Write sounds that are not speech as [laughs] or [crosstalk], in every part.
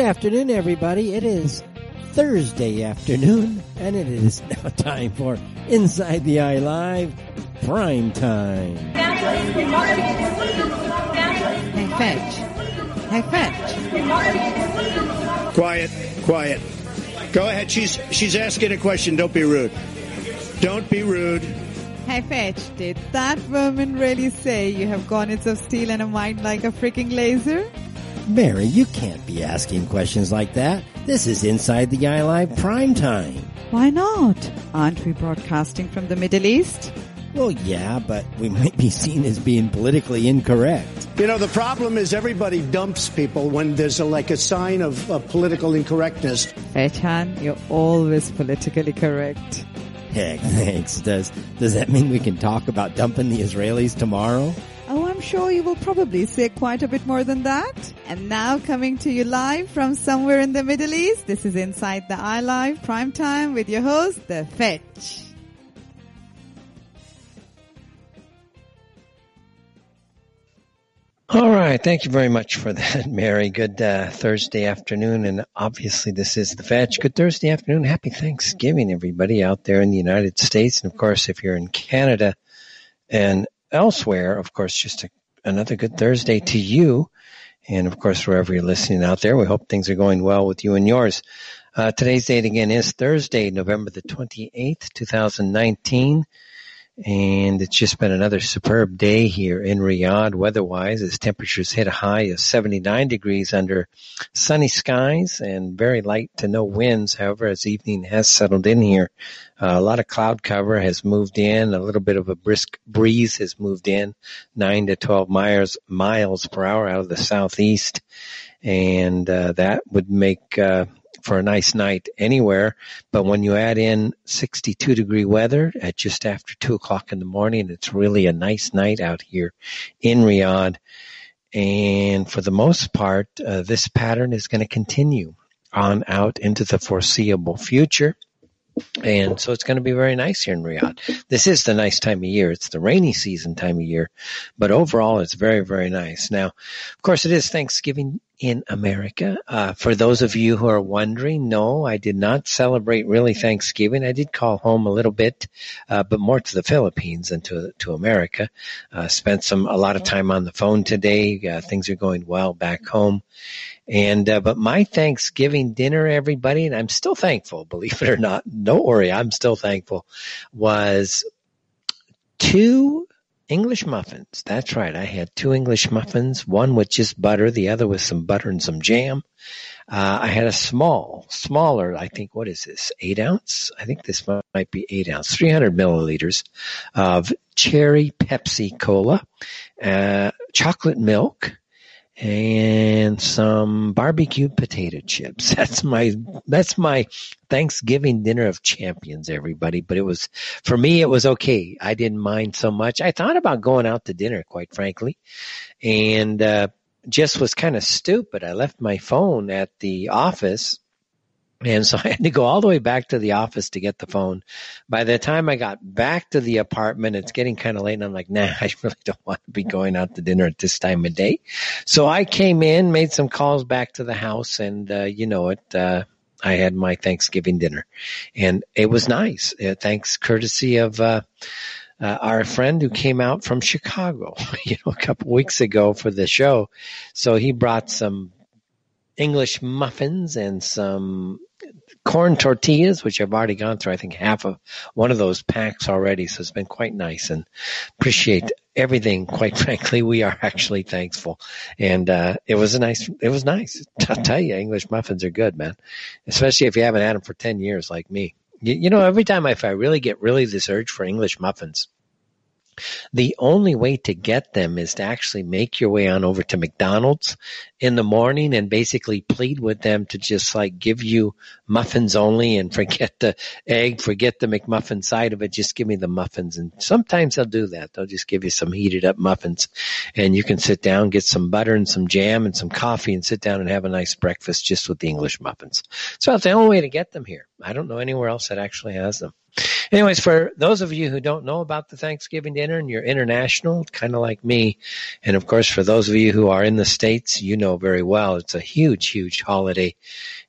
afternoon, everybody. It is Thursday afternoon, and it is [laughs] now time for Inside the Eye Live Prime Time. Hey, Fetch. Hey, Fetch. Quiet, quiet. Go ahead. She's she's asking a question. Don't be rude. Don't be rude. Hey, Fetch. Did that woman really say you have garnets of steel and a mind like a freaking laser? Mary, you can't be asking questions like that. This is Inside the Eye Live Prime Time. Why not? Aren't we broadcasting from the Middle East? Well, yeah, but we might be seen as being politically incorrect. You know, the problem is everybody dumps people when there's a, like a sign of, of political incorrectness. Fetchan, you're always politically correct. Heck, [laughs] thanks. Does does that mean we can talk about dumping the Israelis tomorrow? I'm sure you will probably say quite a bit more than that. And now coming to you live from somewhere in the Middle East, this is Inside the Eye Live Prime Time with your host, The Fetch. All right. Thank you very much for that, [laughs] Mary. Good uh, Thursday afternoon. And obviously, this is the Fetch. Good Thursday afternoon. Happy Thanksgiving, everybody out there in the United States. And of course, if you're in Canada and elsewhere, of course, just a, another good Thursday to you. And of course, wherever you're listening out there, we hope things are going well with you and yours. Uh, today's date again is Thursday, November the 28th, 2019. And it's just been another superb day here in Riyadh weather-wise as temperatures hit a high of 79 degrees under sunny skies and very light to no winds. However, as evening has settled in here, uh, a lot of cloud cover has moved in. A little bit of a brisk breeze has moved in, 9 to 12 miles, miles per hour out of the southeast. And uh, that would make uh, for a nice night anywhere. But when you add in 62 degree weather at just after two o'clock in the morning, it's really a nice night out here in Riyadh. And for the most part, uh, this pattern is going to continue on out into the foreseeable future. And so it's going to be very nice here in Riyadh. This is the nice time of year. It's the rainy season time of year, but overall it's very, very nice. Now, of course, it is Thanksgiving in America. Uh, for those of you who are wondering, no, I did not celebrate really Thanksgiving. I did call home a little bit, uh, but more to the Philippines than to to America. Uh, spent some a lot of time on the phone today. Uh, things are going well back home, and uh, but my Thanksgiving dinner, everybody, and I'm still thankful. Believe it or not, don't worry, I'm still thankful. Was two English muffins. That's right. I had two English muffins, one with just butter, the other with some butter and some jam. Uh, I had a small, smaller, I think, what is this? Eight ounce? I think this might be eight ounce, 300 milliliters of cherry Pepsi Cola, uh, chocolate milk, and some barbecue potato chips. [laughs] That's my that's my Thanksgiving dinner of champions, everybody. But it was for me, it was okay. I didn't mind so much. I thought about going out to dinner, quite frankly, and uh, just was kind of stupid. I left my phone at the office and so [laughs] I had to go all the way back to the office to get the phone. By the time I got back to the apartment, it's getting kind of late and I'm like, nah, [laughs] I really don't want to be going out to dinner at this time of day. So I came in, made some calls back to the house and, uh, you know it, uh, I had my Thanksgiving dinner and it was nice. Uh, thanks courtesy of, uh, uh, our friend who came out from Chicago, [laughs] you know, a couple weeks ago for the show. So he brought some English muffins and some corn tortillas, which I've already gone through, I think half of one of those packs already. So it's been quite nice and appreciate everything. Quite [laughs] frankly, we are actually thankful. And, uh, it was a nice, it was nice. I'll tell you, English muffins are good, man. Especially if you haven't had them for 10 years like me. You, you know, every time if I really get really this urge for English muffins, the only way to get them is to actually make your way on over to McDonald's in the morning and basically plead with them to just like give you muffins only and [laughs] forget the egg, forget the McMuffin side of it. Just give me the muffins. And sometimes they'll do that. They'll just give you some heated up muffins and you can sit down, get some butter and some jam and some coffee and sit down and have a nice breakfast just with the English muffins. So that's the only way to get them here. I don't know anywhere else that actually has them. Anyways, for those of you who don't know about the Thanksgiving dinner and you're international, kind of like me, and of course for those of you who are in the States, you know very well it's a huge, huge holiday.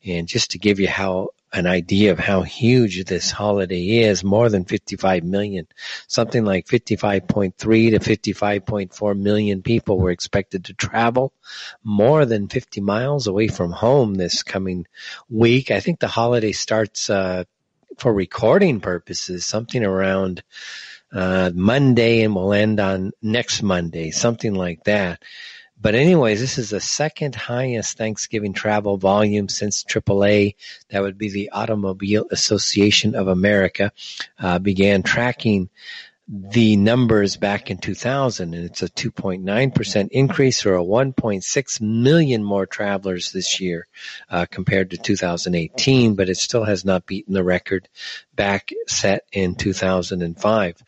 And just to give you how an idea of how huge this holiday is, more than 55 million, something like 55.3 to 55.4 million people were expected to travel more than 50 miles away from home this coming week. I think the holiday starts, uh, for recording purposes, something around, uh, Monday and we'll end on next Monday, something like that. But anyways, this is the second highest Thanksgiving travel volume since AAA. That would be the Automobile Association of America uh, began tracking the numbers back in 2000, and it's a 2.9% increase or a 1.6 million more travelers this year uh, compared to 2018, but it still has not beaten the record back set in 2005.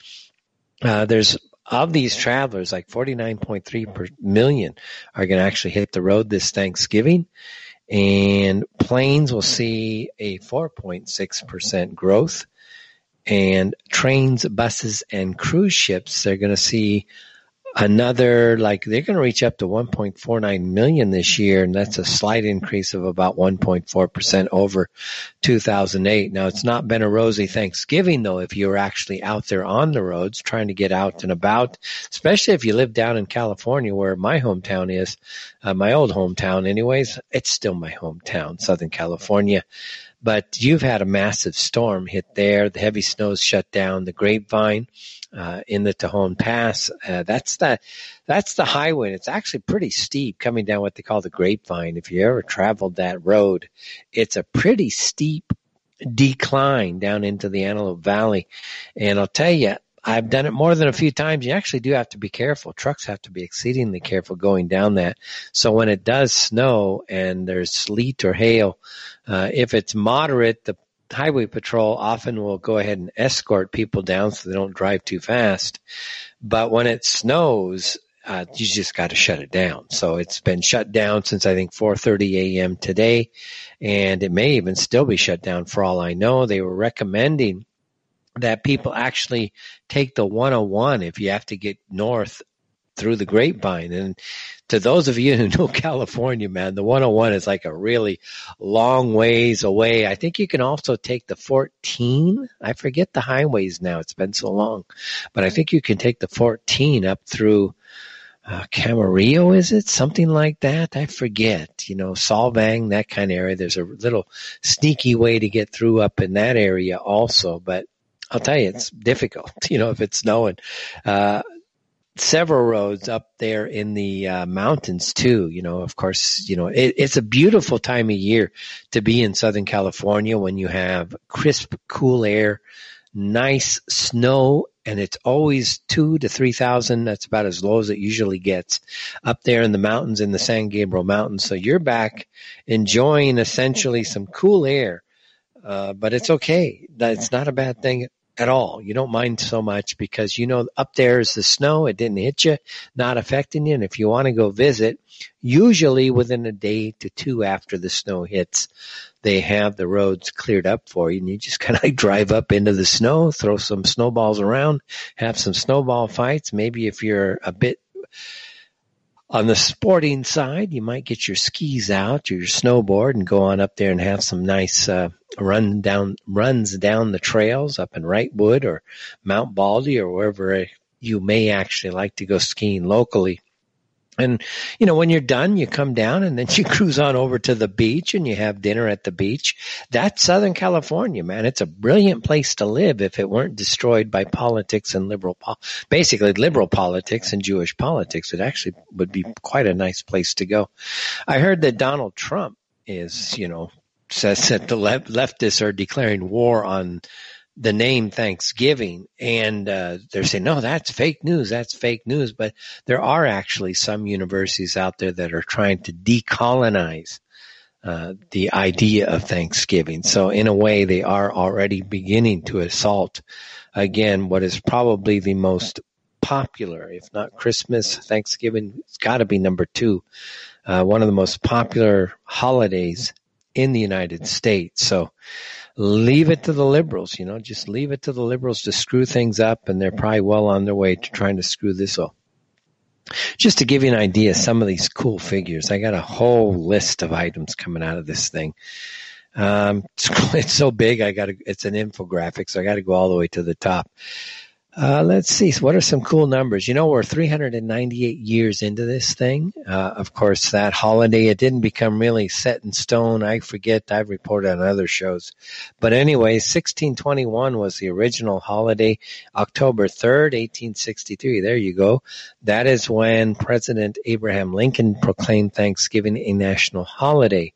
Uh, there's of these travelers, like 49.3 million are going to actually hit the road this Thanksgiving. And planes will see a 4.6% growth. And trains, buses, and cruise ships, they're going to see another like they're going to reach up to 1.49 million this year and that's a slight increase of about 1.4% over 2008 now it's not been a rosy thanksgiving though if you're actually out there on the roads trying to get out and about especially if you live down in california where my hometown is uh, my old hometown anyways. It's still my hometown southern california but you've had a massive storm hit there the heavy snows shut down the grapevine uh, in the Tejon Pass. Uh, that's the that's the highway. It's actually pretty steep coming down what they call the Grapevine. If you ever traveled that road, it's a pretty steep decline down into the Antelope Valley. And I'll tell you, I've done it more than a few times. You actually do have to be careful. Trucks have to be exceedingly careful going down that. So when it does snow and there's sleet or hail, uh, if it's moderate, the highway patrol often will go ahead and escort people down so they don't drive too fast. But when it snows, uh, you just got to shut it down. So it's been shut down since I think 4:30 a.m. today, and it may even still be shut down for all I know. They were recommending that people actually take the 101 if you have to get north through the grapevine. And to those of you who know [laughs] California, man, the 101 is like a really long ways away. I think you can also take the 14. I forget the highways now. It's been so long, but I think you can take the 14 up through uh, Camarillo, is it something like that? I forget. You know, Solvang, that kind of area. There's a little sneaky way to get through up in that area also, but I'll tell you, it's difficult. [laughs] You know, if it's snowing. Uh, several roads up there in the uh, mountains too. You know, of course, you know, it, it's a beautiful time of year to be in Southern California when you have crisp, cool air, nice snow, and it's always two to three thousand. That's about as low as it usually gets up there in the mountains in the San Gabriel Mountains. So you're back enjoying essentially some cool air. Uh, but it's okay. That's not a bad thing at all. You don't mind so much because you know up there is the snow. It didn't hit you, not affecting you. And if you want to go visit, usually within a day to two after the snow hits, they have the roads cleared up for you and you just [laughs] kind of like drive up into the snow, throw some snowballs around, have some snowball fights. Maybe if you're a bit on the sporting side, you might get your skis out, or your snowboard, and go on up there and have some nice uh, run down runs down the trails up in Wrightwood or Mount Baldy or wherever you may actually like to go skiing locally. And, you know, when you're done, you come down and then [laughs] you cruise on over to the beach and you have dinner at the beach. That's Southern California, man. It's a brilliant place to live if it weren't destroyed by politics and liberal, po- basically liberal politics and Jewish politics. It actually would be quite a nice place to go. I heard that Donald Trump is, you know, says that the leftists are declaring war on the name Thanksgiving, and uh, they're saying, no, that's fake news. That's fake news. But there are actually some universities out there that are trying to decolonize uh, the idea of Thanksgiving. So in a way, they are already beginning to assault again what is probably the most popular, if not Christmas, Thanksgiving. It's got to be number two. Uh, one of the most popular holidays in the United States. So leave it to the liberals, you know, just leave it to the liberals to screw things up, and they're probably well on their way to trying to screw this up. Just to give you an idea, some of these cool figures, I got a whole list of items coming out of this thing. Um, it's, [laughs] it's so big, I got it's an infographic, so I got to go all the way to the top. Uh, let's see. So what are some cool numbers? You know, we're 398 years into this thing. Uh, of course, that holiday, it didn't become really set in stone. I forget. I've reported on other shows. But anyway, 1621 was the original holiday. October 3rd, 1863. There you go. That is when President Abraham Lincoln proclaimed Thanksgiving a national holiday.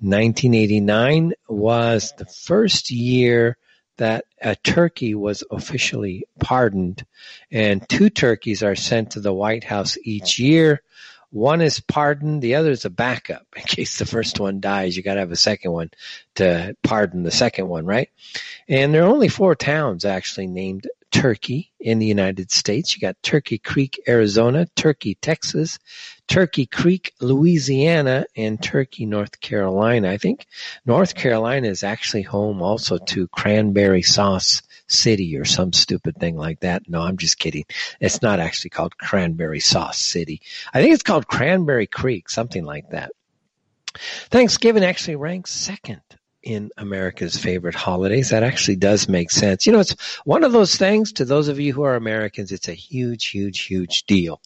1989 was the first year that a turkey was officially pardoned, and two turkeys are sent to the White House each year. One is pardoned, the other is a backup [laughs] in case the first one dies. You got to have a second one to pardon the second one, right? And there are only four towns actually named Turkey in the United States. You got Turkey Creek, Arizona, Turkey, Texas, Turkey Creek, Louisiana, and Turkey, North Carolina. I think North Carolina is actually home also to Cranberry Sauce City or some stupid thing like that. No, I'm just kidding. It's not actually called Cranberry Sauce City. I think it's called Cranberry Creek, something like that. Thanksgiving actually ranks second in America's favorite holidays. That actually does make sense. You know, it's one of those things to those of you who are Americans, it's a huge, huge, huge deal.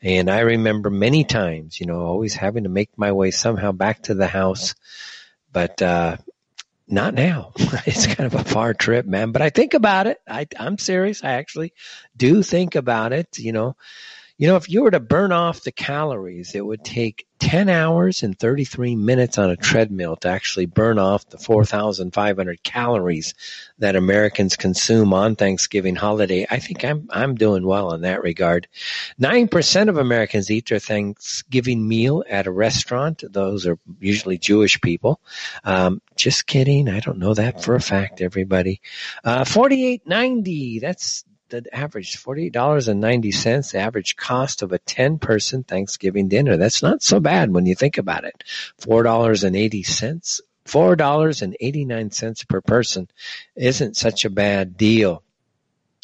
And I remember many times, you know, always having to make my way somehow back to the house. But, uh, not now. [laughs] it's kind of a far trip, man. But I think about it. I, I'm serious. I actually do think about it. You know, you know, if you were to burn off the calories, it would take 10 hours and 33 minutes on a treadmill to actually burn off the 4,500 calories that Americans consume on Thanksgiving holiday. I think I'm, I'm doing well in that regard. 9% of Americans eat their Thanksgiving meal at a restaurant. Those are usually Jewish people. Um, just kidding. I don't know that for a fact, everybody. Uh, 48.90. That's the average $48.90, the average cost of a 10 person Thanksgiving dinner. That's not so bad when you think about it. $4.80, $4.89 per person isn't such a bad deal.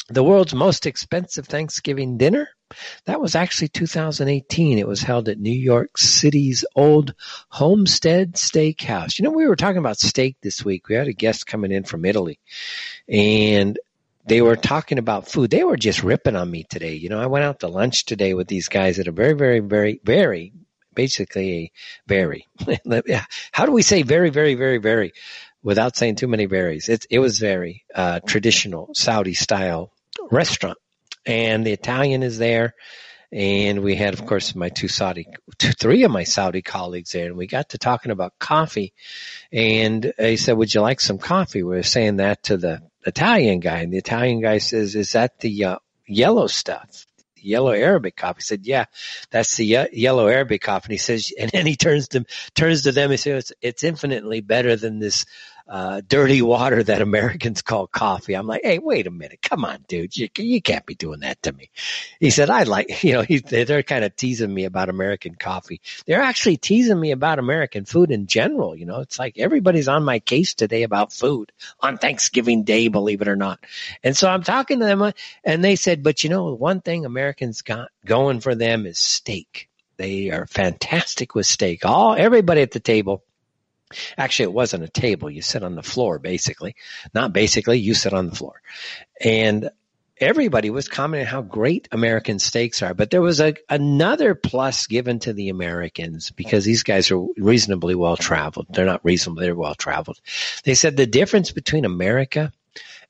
The world's most expensive Thanksgiving dinner? That was actually 2018. It was held at New York City's old Homestead Steakhouse. You know, we were talking about steak this week. We had a guest coming in from Italy and they were talking about food. They were just ripping on me today. You know, I went out to lunch today with these guys that are very, very, very, very, basically a very, [laughs] how do we say very, very, very, very without saying too many berries? It, it was very, uh, traditional Saudi style restaurant and the Italian is there. And we had, of course, my two Saudi, two, three of my Saudi colleagues there, and we got to talking about coffee. And he said, "Would you like some coffee?" We were saying that to the Italian guy, and the Italian guy says, "Is that the uh, yellow stuff?" Yellow Arabic coffee. He said, "Yeah, that's the ye- yellow Arabic coffee." And he says, [laughs] and then he turns to turns to them and says, "It's, it's infinitely better than this uh, dirty water that [laughs] Americans call coffee. I'm like, hey, wait a minute. Come on, dude. You, you can't be doing that to me. He said, I like, [laughs] you know, he, they're kind of teasing me about American coffee. They're actually teasing me about American food in general. You know, it's like everybody's on my case today about food on Thanksgiving Day, believe it or not. And so I'm talking to them uh, and they said, but you know, one thing Americans got going for them is steak. They are fantastic with steak. All everybody at the table Actually, it wasn't a table. You sit on the floor, basically. Not basically, you sit on the floor. And everybody was commenting how great American steaks are. But there was a, another plus given to the Americans because these guys are reasonably well traveled. They're not reasonably, they're well traveled. They said the difference between America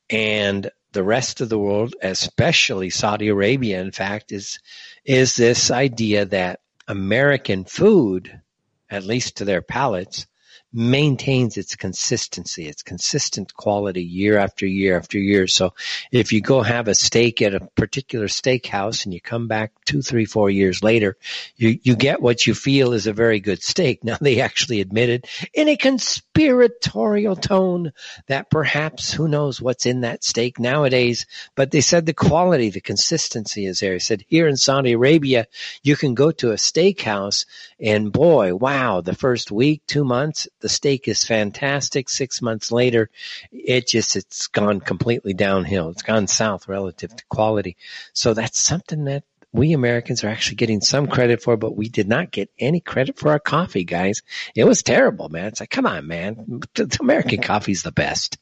and the rest of the world, especially Saudi Arabia, in fact, is, is this idea that American food, at least to their palates, maintains its consistency, its consistent quality year after year after year. So if you go have a steak at a particular steakhouse and you come back two, three, four years later, you, you get what you feel is a very good steak. [laughs] Now they actually admitted in a conspiratorial tone that perhaps who knows what's in that steak nowadays, but they said the quality, the consistency is there. He said here in Saudi Arabia, you can go to a steakhouse and boy, wow, the first week, two months, The steak is fantastic. Six months later, it just, it's gone completely downhill. It's gone south relative to quality. So that's something that we Americans are actually getting some credit for, but we did not get any credit for our coffee, guys. It was terrible, man. It's like, come on, man. [laughs] American coffee's the best.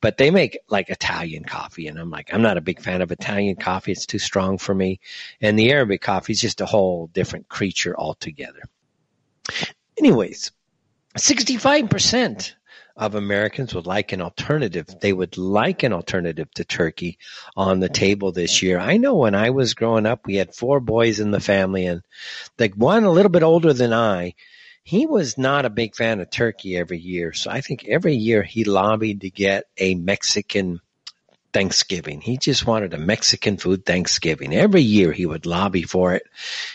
But they make like Italian coffee, and I'm like, I'm not a big fan of Italian coffee. It's too strong for me. And the Arabic coffee is just a whole different creature altogether. Anyways, 65% of Americans would like an alternative. They would like an alternative to turkey on the table this year. I know when I was growing up, we had four boys in the family and the one a little bit older than I, he was not a big fan of turkey every year. So I think every year he lobbied to get a Mexican Thanksgiving. He just wanted a Mexican food Thanksgiving. Every year he would lobby for it.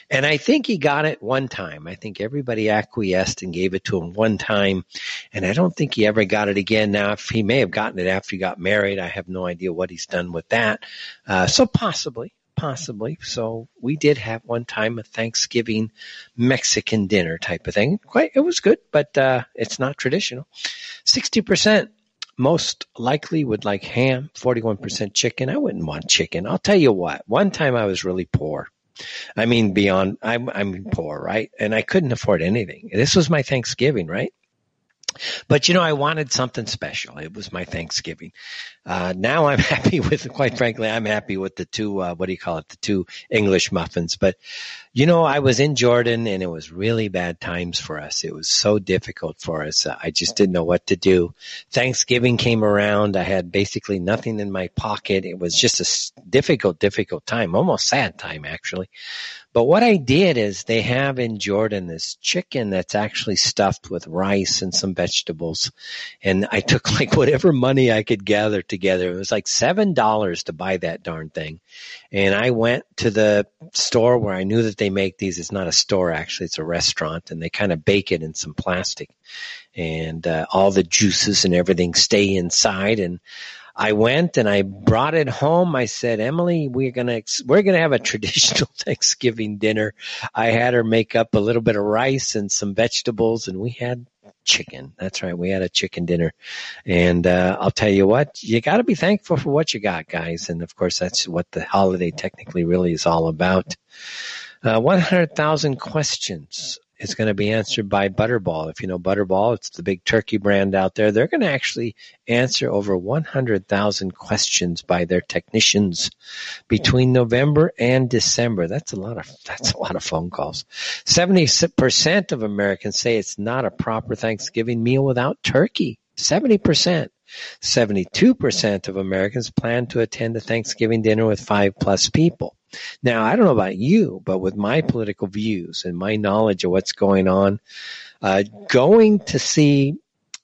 And I think he got it one time. I think everybody acquiesced and gave it to him one time. And I don't think he ever got it again. Now, if he may have gotten it after he got married, I have no idea what he's done with that. Uh, so possibly, possibly. So we did have one time a Thanksgiving Mexican dinner type of thing. Quite, it was good, but, uh, it's not traditional. 60% most likely would like ham, 41% chicken. I wouldn't want chicken. I'll tell you what, one time I was really poor. I mean, beyond, I'm, I'm poor, right? And I couldn't afford anything. This was my Thanksgiving, right? But you know, I wanted something special. It was my Thanksgiving. Uh, now I'm [laughs] happy with, quite frankly, I'm happy with the two, uh, what do you call it? The two English muffins. But you know, I was in Jordan and it was really bad times for us. It was so difficult for us. Uh, I just didn't know what to do. Thanksgiving came around. I had basically nothing in my pocket. It was just a difficult, difficult time, almost sad time actually. But what I did is they have in Jordan this chicken that's actually stuffed with rice and some vegetables. And I took [laughs] like whatever money I could gather together. It was like $7 to buy that darn thing. And I went to the store where I knew that they make these. It's not a store actually. It's a restaurant and they kind of bake it in some plastic and uh, all the juices and everything stay inside. And I went and I brought it home. I said, Emily, we're gonna we're gonna have a [laughs] traditional Thanksgiving dinner. I had her make up a little bit of rice and some vegetables, and we had chicken. That's right, we had a chicken dinner. And uh, I'll tell you what, you got to be thankful for what you got, guys. And of course, that's what the holiday technically really is all about. Uh, 100,000 questions is going to be answered by Butterball. If you know Butterball, it's the big turkey brand out there. They're going to actually answer over 100,000 questions by their technicians between November and December. That's a lot of that's a lot of phone calls. 70% of Americans say it's not a proper Thanksgiving meal without turkey. 70%. 72% of Americans plan to attend a Thanksgiving dinner with five plus people. Now, I don't know about you, but with my political views and my knowledge of what's going on, uh, going to see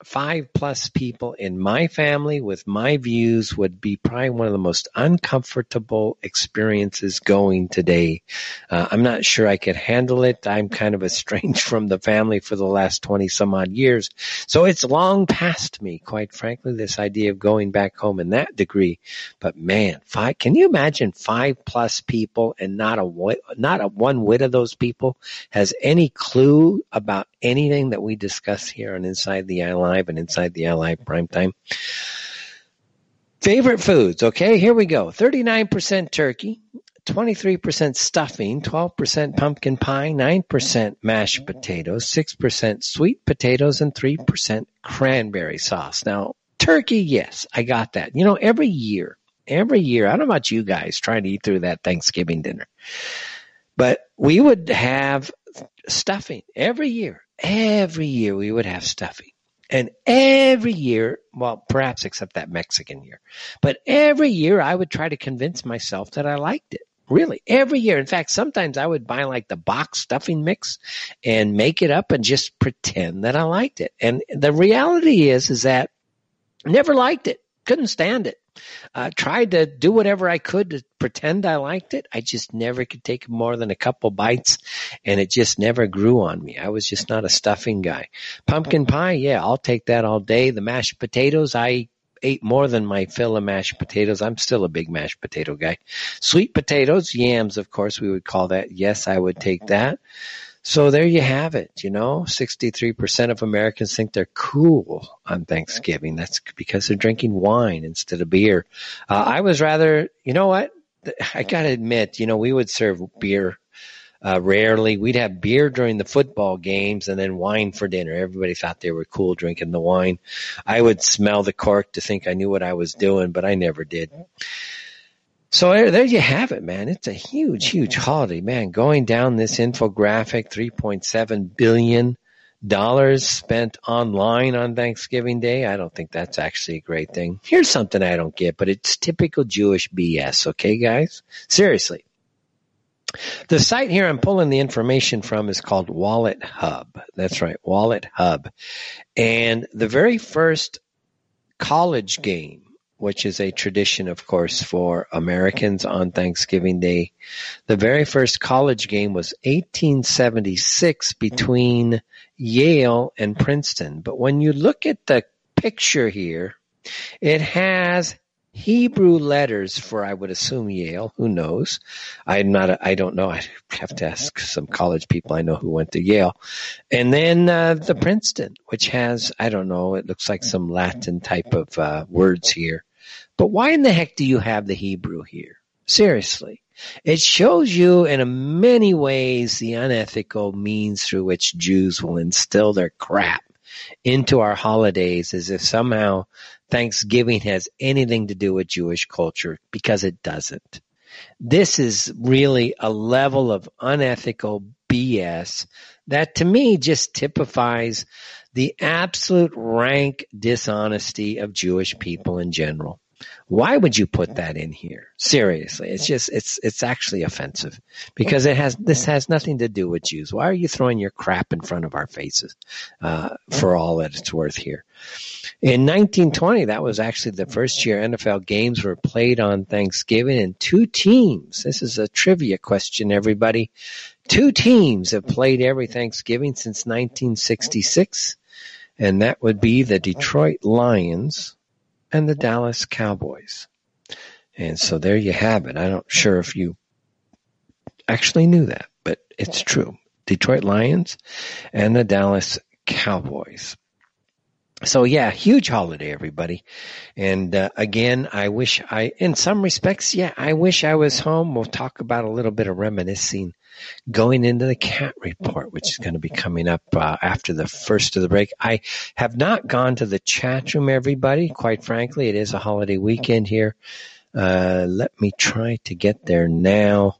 five plus people in my family with my views would be probably one of the most uncomfortable experiences going today. Uh, I'm not sure I could handle it. I'm kind of [laughs] estranged from the family for the last 20 some odd years. So it's long past me, quite frankly, this idea of going back home in that degree. But man, five, can you imagine five plus people and not a, not a one whit of those people has any clue about anything that we discuss here on Inside the Eye Live and Inside the Live Primetime. Favorite foods. Okay, here we go. 39% turkey, 23% stuffing, 12% pumpkin pie, 9% mashed potatoes, 6% sweet potatoes, and 3% cranberry sauce. Now, turkey, yes, I got that. You know, every year, every year, I don't know about you guys trying to eat through that Thanksgiving dinner, but we would have stuffing every year. Every year we would have stuffing. And every year, well, perhaps except that Mexican year, but every year I would try to convince myself that I liked it. Really, every year. In fact, sometimes I would buy like the box stuffing mix and make it up and just pretend that I liked it. And the reality is, is that I never liked it. Couldn't stand it. Uh, tried to do whatever I could to pretend I liked it. I just never could take more than a couple bites and it just never grew on me. I was just not a stuffing guy. Pumpkin pie, yeah, I'll take that all day. The mashed potatoes, I ate more than my fill of mashed potatoes. I'm still a big mashed potato guy. Sweet potatoes, yams, of course, we would call that. Yes, I would take that. So there you have it. You know, 63% of Americans think they're cool on Thanksgiving. That's because they're drinking wine instead of beer. Uh, I was rather, you know what? I gotta admit, you know, we would serve beer uh, rarely. We'd have beer during the football games and then wine for dinner. Everybody thought they were cool drinking the wine. I would smell the cork to think I knew what I was doing, but I never did. So there you have it, man. It's a huge, huge holiday, man. Going down this infographic, 3.7 billion dollars spent online on Thanksgiving Day. I don't think that's actually a great thing. Here's something I don't get, but it's typical Jewish BS. Okay, guys? Seriously. The site here I'm pulling the information from is called Wallet Hub. That's right, Wallet Hub. And the very first college game which is a tradition, of course, for Americans on Thanksgiving Day. The very first college game was 1876 between Yale and Princeton. But when you look at the picture here, it has Hebrew letters for, I would assume Yale. Who knows? I'm not. A, I don't know. I have to ask some college people I know who went to Yale, and then uh, the Princeton, which has I don't know. It looks like some Latin type of uh, words here. But why in the heck do you have the Hebrew here? Seriously. It shows you in many ways the unethical means through which Jews will instill their crap into our holidays as if somehow Thanksgiving has anything to do with Jewish culture because it doesn't. This is really a level of unethical BS that to me just typifies the absolute rank dishonesty of Jewish people in general. Why would you put that in here? Seriously, it's just it's it's actually offensive because it has this has nothing to do with Jews. Why are you throwing your crap in front of our faces uh, for all that it's worth here? In 1920, that was actually the first year NFL games were played on Thanksgiving, and two teams. This is a trivia question, everybody. Two teams have played every Thanksgiving since 1966, and that would be the Detroit Lions and the Dallas Cowboys. And so there you have it. I'm not sure if you actually knew that, but it's true. Detroit Lions and the Dallas Cowboys. So yeah, huge holiday, everybody. And uh, again, I wish I, in some respects, yeah, I wish I was home. We'll talk about a little bit of reminiscing going into the cat report, which is going to be coming up uh, after the first of the break. I have not gone to the chat room, everybody. Quite frankly, it is a holiday weekend here. Uh, let me try to get there now.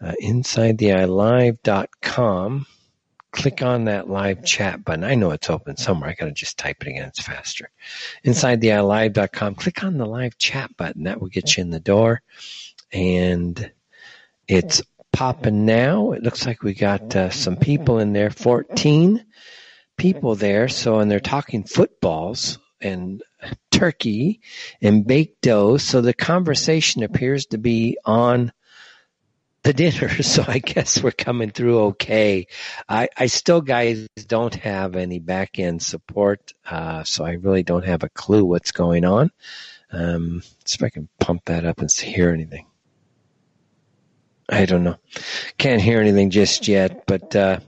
Uh, InsideTheEyeLive.com. Click on that live chat button. I know it's open somewhere. I got to just type it again. It's faster. Inside the InsideTheEyeLive.com. Click on the live chat button. That will get you in the door. And it's popping now. It looks like we got uh, some people in there, 14 people there. So, and they're talking footballs and turkey and baked dough. So the conversation appears to be on the dinner. [laughs] So I guess we're coming through okay. I, I still, guys, don't have any back end support. Uh, so I really don't have a clue what's going on. Um, see if I can pump that up and hear anything. I don't know. Can't hear anything just yet, but uh,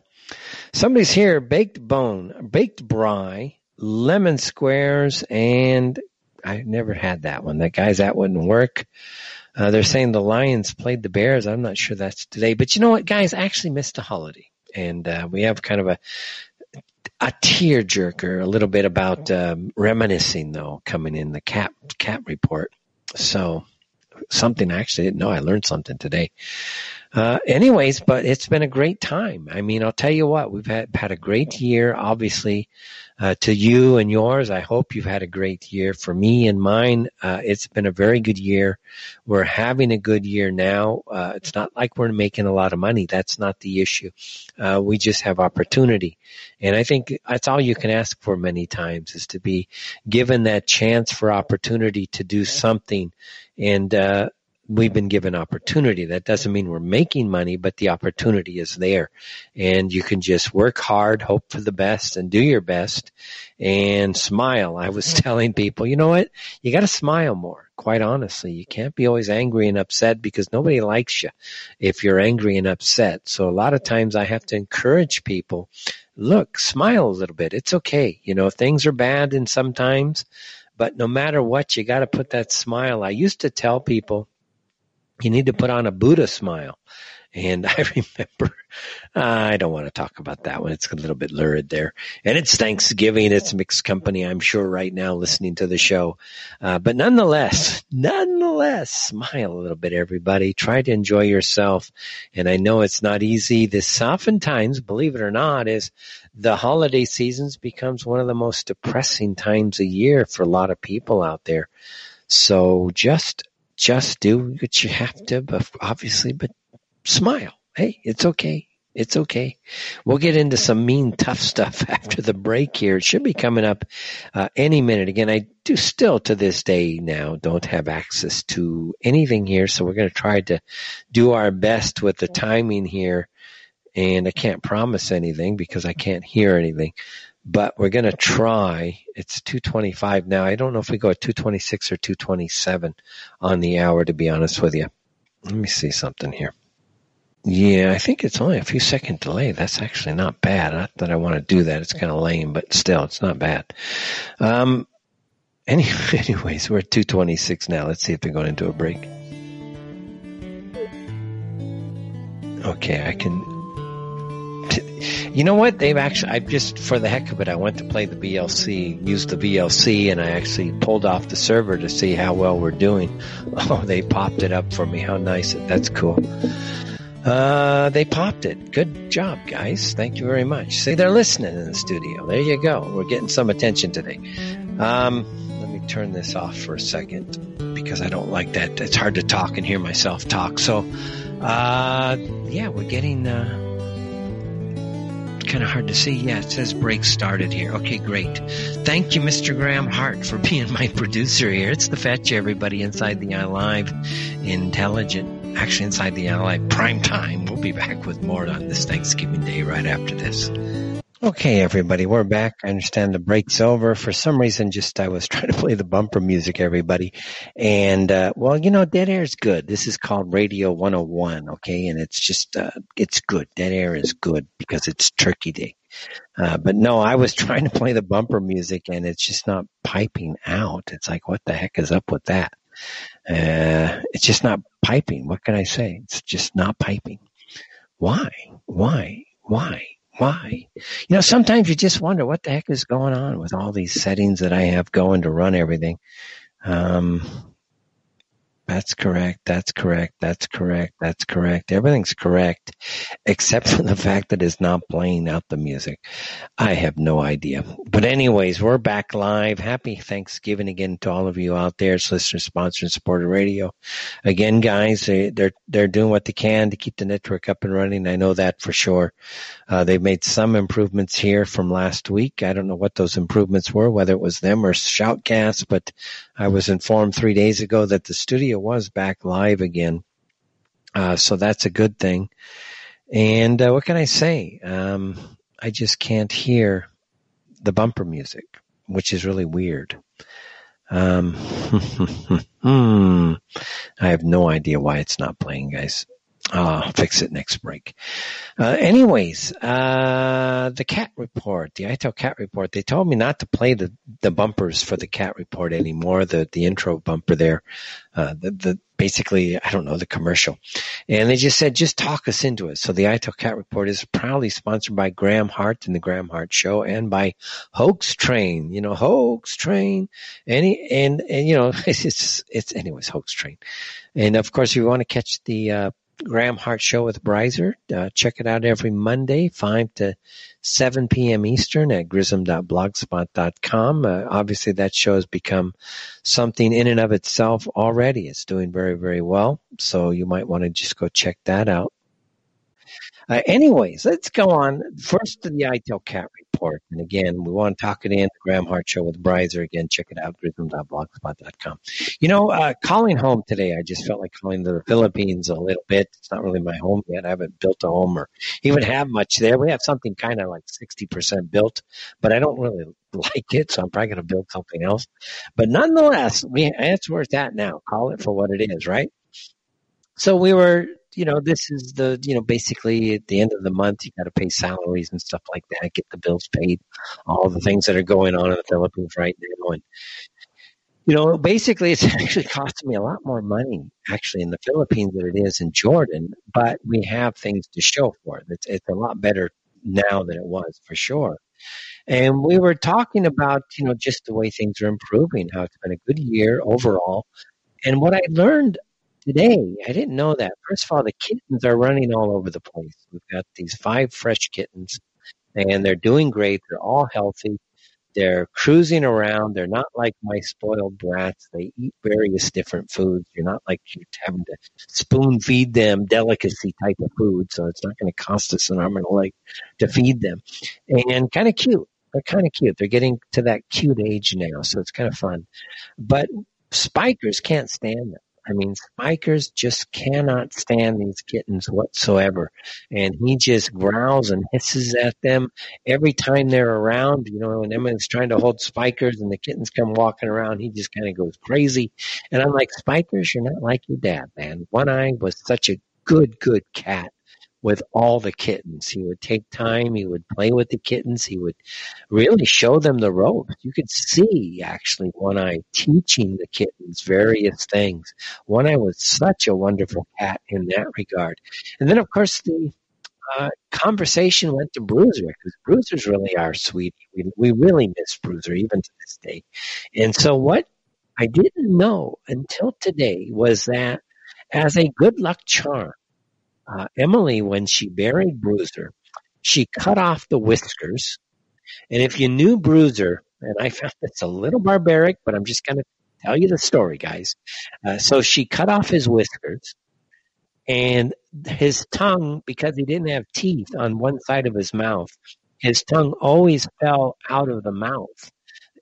somebody's here. Baked bone, baked brie, lemon squares, and I never had that one. That guys, that wouldn't work. Uh, they're saying the Lions played the Bears. I'm not sure that's today, but you know what, guys? I actually missed a holiday, and uh, we have kind of a a tearjerker, a little bit about um, reminiscing though coming in the cat cat report. So something I actually didn't know. I learned something today. Uh, anyways, but it's been a great time. I mean, I'll tell you what, we've had, had a great year, obviously, uh, to you and yours. I hope you've had a great year. For me and mine, uh, it's been a very good year. We're having a good year now. Uh, it's not like we're making a lot of money. That's not the issue. Uh, we just have opportunity. And I think that's all you can ask for many times is to be given that chance for opportunity to do something and uh, we've been given opportunity. That doesn't mean we're making money, but the opportunity is there. And you can just work hard, hope for the best, and do your best and smile. I was [laughs] telling people, you know what? You got to smile more, quite honestly. You can't be always angry and upset because nobody likes you if you're angry and upset. So a lot of times I have to encourage people look, smile a little bit. It's okay. You know, things are bad and sometimes, but no matter what, you got to put that smile. I used to tell people, you need to put on a Buddha smile. And [laughs] I remember, uh, I don't want to talk about that one. It's a little bit lurid there. And it's Thanksgiving. It's mixed company, I'm sure, right now listening to the show. Uh, but nonetheless, nonetheless, smile a little bit, everybody. Try to enjoy yourself. And I know it's not easy. This oftentimes, believe it or not, is the holiday seasons becomes one of the most depressing times a year for a lot of people out there. So just just do what you have to, but obviously, but smile. Hey, it's okay. It's okay. We'll get into some mean, tough stuff [laughs] after the break here. It should be coming up uh, any minute. Again, I do still to this day now don't have access to anything here, so we're going to try to do our best with the timing here. And I can't promise anything because I can't hear anything but we're going to try. It's 225 now. I don't know if we go at 226 or 227 on the hour, to be honest with you. Let me see something here. Yeah, I think it's only a few second delay. That's actually not bad. Not that I want to do that. It's kind of lame, but still, it's not bad. Um, [laughs] any, anyways, we're at 226 now. Let's see if they're going into a break. Okay, I can you know what? They've actually, I just, for the heck of it, I went to play the VLC, used the VLC, and I actually pulled off the server to see how well we're doing. [laughs] Oh, they popped it up for me. How nice. That's cool. Uh, they popped it. Good job, guys. Thank you very much. See, they're listening in the studio. There you go. We're getting some attention today. Um, let me turn this off for a second because I don't like that. It's hard to talk and hear myself talk. So, uh, yeah, we're getting, uh, kind of hard to see. Yeah, it says break started here. Okay, great. Thank you, Mr. Graham Hart, for [laughs] being my producer here. It's the fetch, everybody, inside the Eye Live, intelligent, actually inside the Eye Live prime time. We'll be back with more on this Thanksgiving Day right after this. Okay, everybody, we're back. I understand the break's over. For some reason, just I was [laughs] trying to play the bumper music, everybody. And, uh, well, you know, Dead Air is good. This is called Radio 101, okay? And it's just, uh, it's good. Dead Air is good because it's Turkey Day. Uh, but no, I was [laughs] trying to play the bumper music and it's just not piping out. It's like, what the heck is up with that? Uh, it's just not piping. What can I say? It's just not piping. Why? Why? Why? Why? You know, sometimes you just wonder what the heck is going on with all these settings that I have going to run everything. Um, that's correct. That's correct. That's correct. That's correct. Everything's correct except [laughs] for the fact that it's not playing out the music. I have no idea. But anyways, we're back live. Happy Thanksgiving again to all of you out there. It's listener, sponsor, and supporter radio. Again, guys, they, they're, they're doing what they can to keep the network up and running. I know that for sure. Uh, they've made some improvements here from last week. I don't know what those improvements were, whether it was them or Shoutcast, but I was informed three days ago that the studio was back live again. Uh, so that's a good thing. And uh, what can I say? Um, I just can't hear the bumper music, which is really weird. Um, [laughs] hmm, I have no idea why it's not playing, guys. I'll fix it next break. Uh, anyways, uh, the cat report, the ITEL cat report, they told me not to play the, the bumpers for the cat report anymore, the, the intro bumper there, uh, the, the, basically, I don't know, the commercial. And they just said, just talk us into it. So the ITEL cat report is proudly sponsored by Graham Hart and the Graham Hart show and by Hoax Train, you know, Hoax Train. Any, and, and, you know, [laughs] it's, it's, it's anyways, Hoax Train. And of course, if you want to catch the, uh, Graham Hart Show with Bryzer. Uh, check it out every Monday, 5 to 7 p.m. Eastern at grism.blogspot.com. Uh, obviously, that show has become something in and of itself already. It's doing very, very well. So you might want to just go check that out. Uh, anyways, let's go on first to the ITEL Cat Report. And again, we want to talk it in the Graham Hart Show with Bryzer. Again, check it out, grism.blogspot.com. You know, uh, calling home today, I just felt like calling to the Philippines a little bit. It's not really my home yet. I haven't built a home or even have much there. We have something kind of like 60% built, but I don't really [laughs] like it, so I'm probably going to build something else. But nonetheless, we, that's where it's at now. Call it for what it is, right? So we were you know, this is the, you know, basically at the end of the month, you got to pay salaries and stuff like that, get the bills paid, all the things that are going on in the Philippines right now. And, you know, basically it's [laughs] actually costing me a lot more money actually in the Philippines than it is in Jordan, but we have things to show for it. It's, it's a lot better now than it was for sure. And we were talking about, you know, just the way things are improving, how it's been a good year overall. And what I learned today. I didn't know that. First of all, the kittens are running all over the place. We've got these five fresh kittens, and they're doing great. They're all healthy. They're cruising around. They're not like my spoiled brats. They eat various different foods. You're not like you're having to spoon feed them delicacy type of food, so it's not going to cost us an arm and a leg to feed them. And kind of cute. They're kind of cute. They're getting to that cute age now, so it's kind of fun. But spikers can't stand them. I mean, Spikers just cannot stand these kittens whatsoever. And he just growls and hisses at them every time they're around. You know, when Emmons trying to hold Spikers and the kittens come walking around, he just kind of goes crazy. And I'm like, Spikers, you're not like your dad, man. One Eye was such a good, good cat with all the kittens. He would take time. He would play with the kittens. He would really show them the ropes. You could see actually One Eye teaching the kittens various things. One Eye was such a wonderful cat in that regard. And then of course the uh, conversation went to Bruiser because Bruiser's really our sweetie. We, we really miss Bruiser even to this day. And so what I didn't know until today was that as a good luck charm, uh, Emily, when she buried Bruiser, she cut off the whiskers. And if you knew Bruiser, and I found this a little barbaric, but I'm just going to tell you the story, guys. Uh, so she cut off his whiskers and his tongue, because he didn't have teeth on one side of his mouth, his tongue always fell out of the mouth.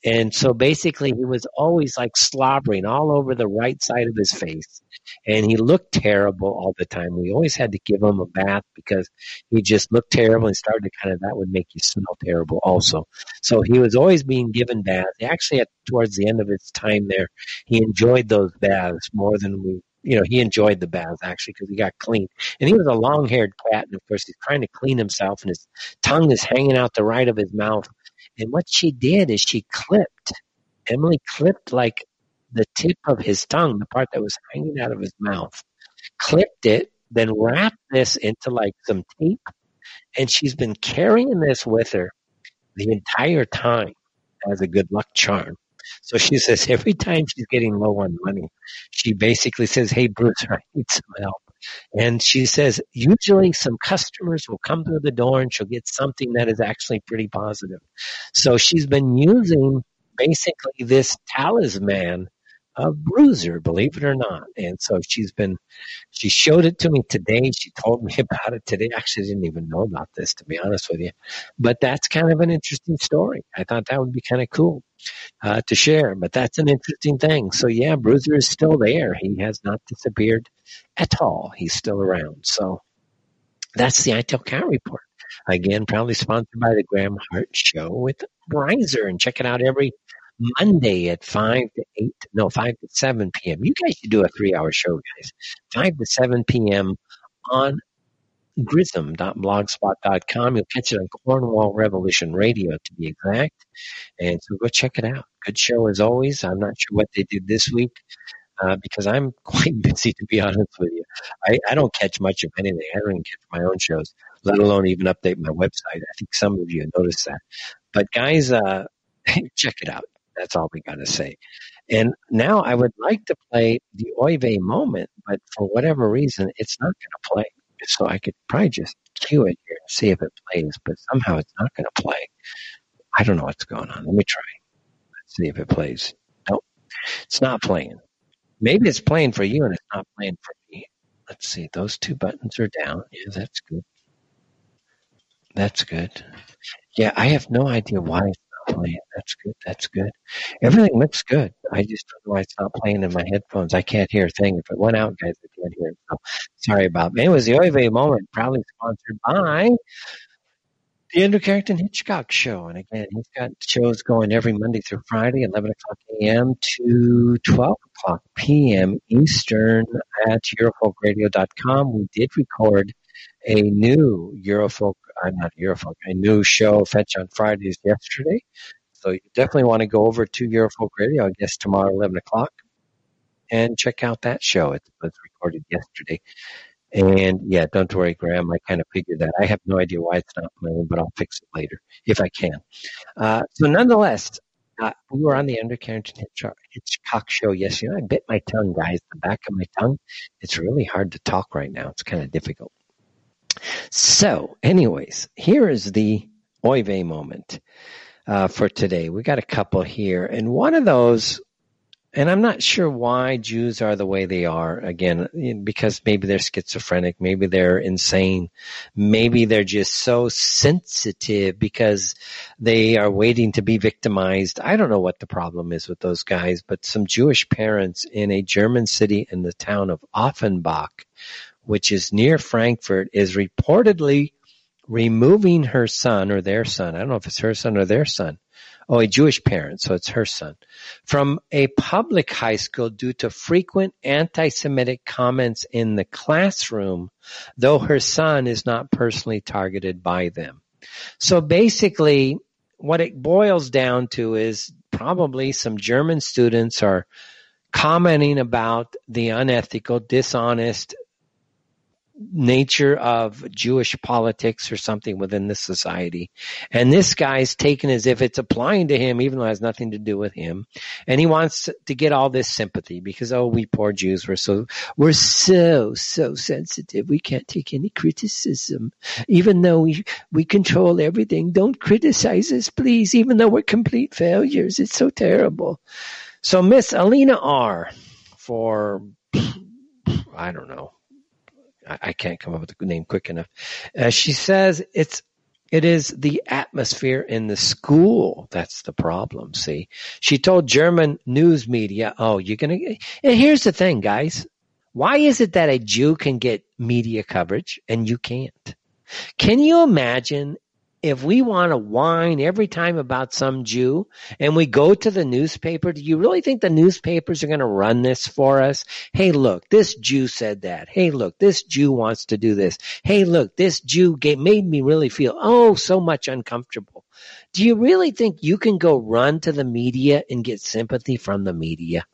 And so basically he was always like slobbering all over the right side of his face. And he looked terrible all the time. We always had to give him a bath because he just looked terrible and started to kind of, that would make you smell terrible also. So he was always being given baths. Actually, at, towards the end of his time there, he enjoyed those baths more than we you know, he enjoyed the baths actually because he got clean. And he was a long haired cat. And of course, he's trying to clean himself and his tongue is hanging out the right of his mouth. And what she did is she clipped, Emily clipped like the tip of his tongue, the part that was hanging out of his mouth, clipped it, then wrapped this into like some tape. And she's been carrying this with her the entire time as a good luck charm. So she says every time she's getting low on money, she basically says, Hey, Bruce, [laughs] I need some help. And she says, usually some customers will come through the door and she'll get something that is actually pretty positive. So she's been using basically this talisman of Bruiser, believe it or not. And so she's been, she showed it to me today. She told me [laughs] about it today. I actually didn't even know about this, to be honest with you. But that's kind of an interesting story. I thought that would be kind of cool uh, to share. But that's an interesting thing. So yeah, Bruiser is still there. He has not disappeared at all. He's still around. So that's the ITEL Cat Report. Again, proudly sponsored by the Graham Hart Show with Bryzer. And check it out every Monday at 5 to 8, no, 5 to 7 p.m. You guys should do a three hour show, guys. 5 to 7 p.m. on grism.blogspot.com. You'll catch it on Cornwall Revolution Radio to be exact. And so go check it out. Good show as always. I'm not sure what they did this week. Uh, because I'm [laughs] quite busy to be honest with you. I, I don't catch much of anything. I don't even catch my own shows, let alone even update my website. I think some of you noticed that. But guys, uh, [laughs] check it out. That's all we got to say. And now I would like to play the Oy Vey moment, but for whatever reason, it's not going to play. So I could probably just cue it here and see if it plays, but somehow it's not going to play. I don't know what's going on. Let me try. Let's see if it plays. Nope. It's not playing. Maybe it's playing for you and it's not playing for me. Let's see. Those two buttons are down. Yeah, that's good. That's good. Yeah, I have no idea why it's playing. That's good. That's good. Everything looks good. I just don't know why it's not playing in my headphones. I can't hear a thing. If it went out, guys, I can't hear it. So sorry about it. It was the Oy moment, proudly sponsored by the Andrew Carrington Hitchcock Show. And again, he's got shows going every Monday through Friday, 11 o'clock a.m. to 12 o'clock p.m. Eastern at Eurofolkradio.com. We did record a new Eurofolk, I'm not Eurofolk, a new show, Fetch on Fridays yesterday. So you definitely want to go over to Eurofolk Radio, I guess tomorrow, 11 o'clock, and check out that show. It was recorded yesterday. And yeah, don't worry, Graham. I kind of figured that. I have no idea why it's not playing, but I'll fix it later if I can. Uh, so nonetheless, uh, we were on the Andrew Carrington Hitchcock show yesterday. I bit my tongue, guys, the back of my tongue. It's really hard to talk right now. It's kind of difficult. So, anyways, here is the Oy Vey moment uh, for today. We got a couple here, and one of those and I'm not sure why Jews are the way they are. Again, because maybe they're schizophrenic, maybe they're insane, maybe they're just so sensitive because they are waiting to be victimized. I don't know what the problem is with those guys, but some Jewish parents in a German city in the town of Offenbach, which is near Frankfurt, is reportedly removing her son or their son. I don't know if it's her son or their son oh, a Jewish parent, so it's her son, from a public high school due to frequent anti-Semitic comments in the classroom, though her son is not personally targeted by them. So basically, what it boils down to is probably some German students are commenting about the unethical, dishonest nature of Jewish politics or something within the society. And this guy's taken as if it's applying to him, even though it has nothing to do with him. And he wants to get all this sympathy because, oh, we poor Jews, we're so, we're so, so sensitive. We can't take any criticism. Even though we, we control everything, don't criticize us, please, even though we're complete failures. It's so terrible. So Miss Alina R for, I don't know, I can't come up with a name quick enough. Uh, she says it's it is the atmosphere in the school that's the problem. See, she told German news media, "Oh, you're gonna." And here's the thing, guys. Why is it that a Jew can get media coverage and you can't? Can you imagine if we want to whine every time about some Jew and we go to the newspaper, do you really think the newspapers are going to run this for us? Hey, look, this Jew said that. Hey, look, this Jew wants to do this. Hey, look, this Jew made me really feel, oh, so much uncomfortable. Do you really think you can go run to the media and get sympathy from the media?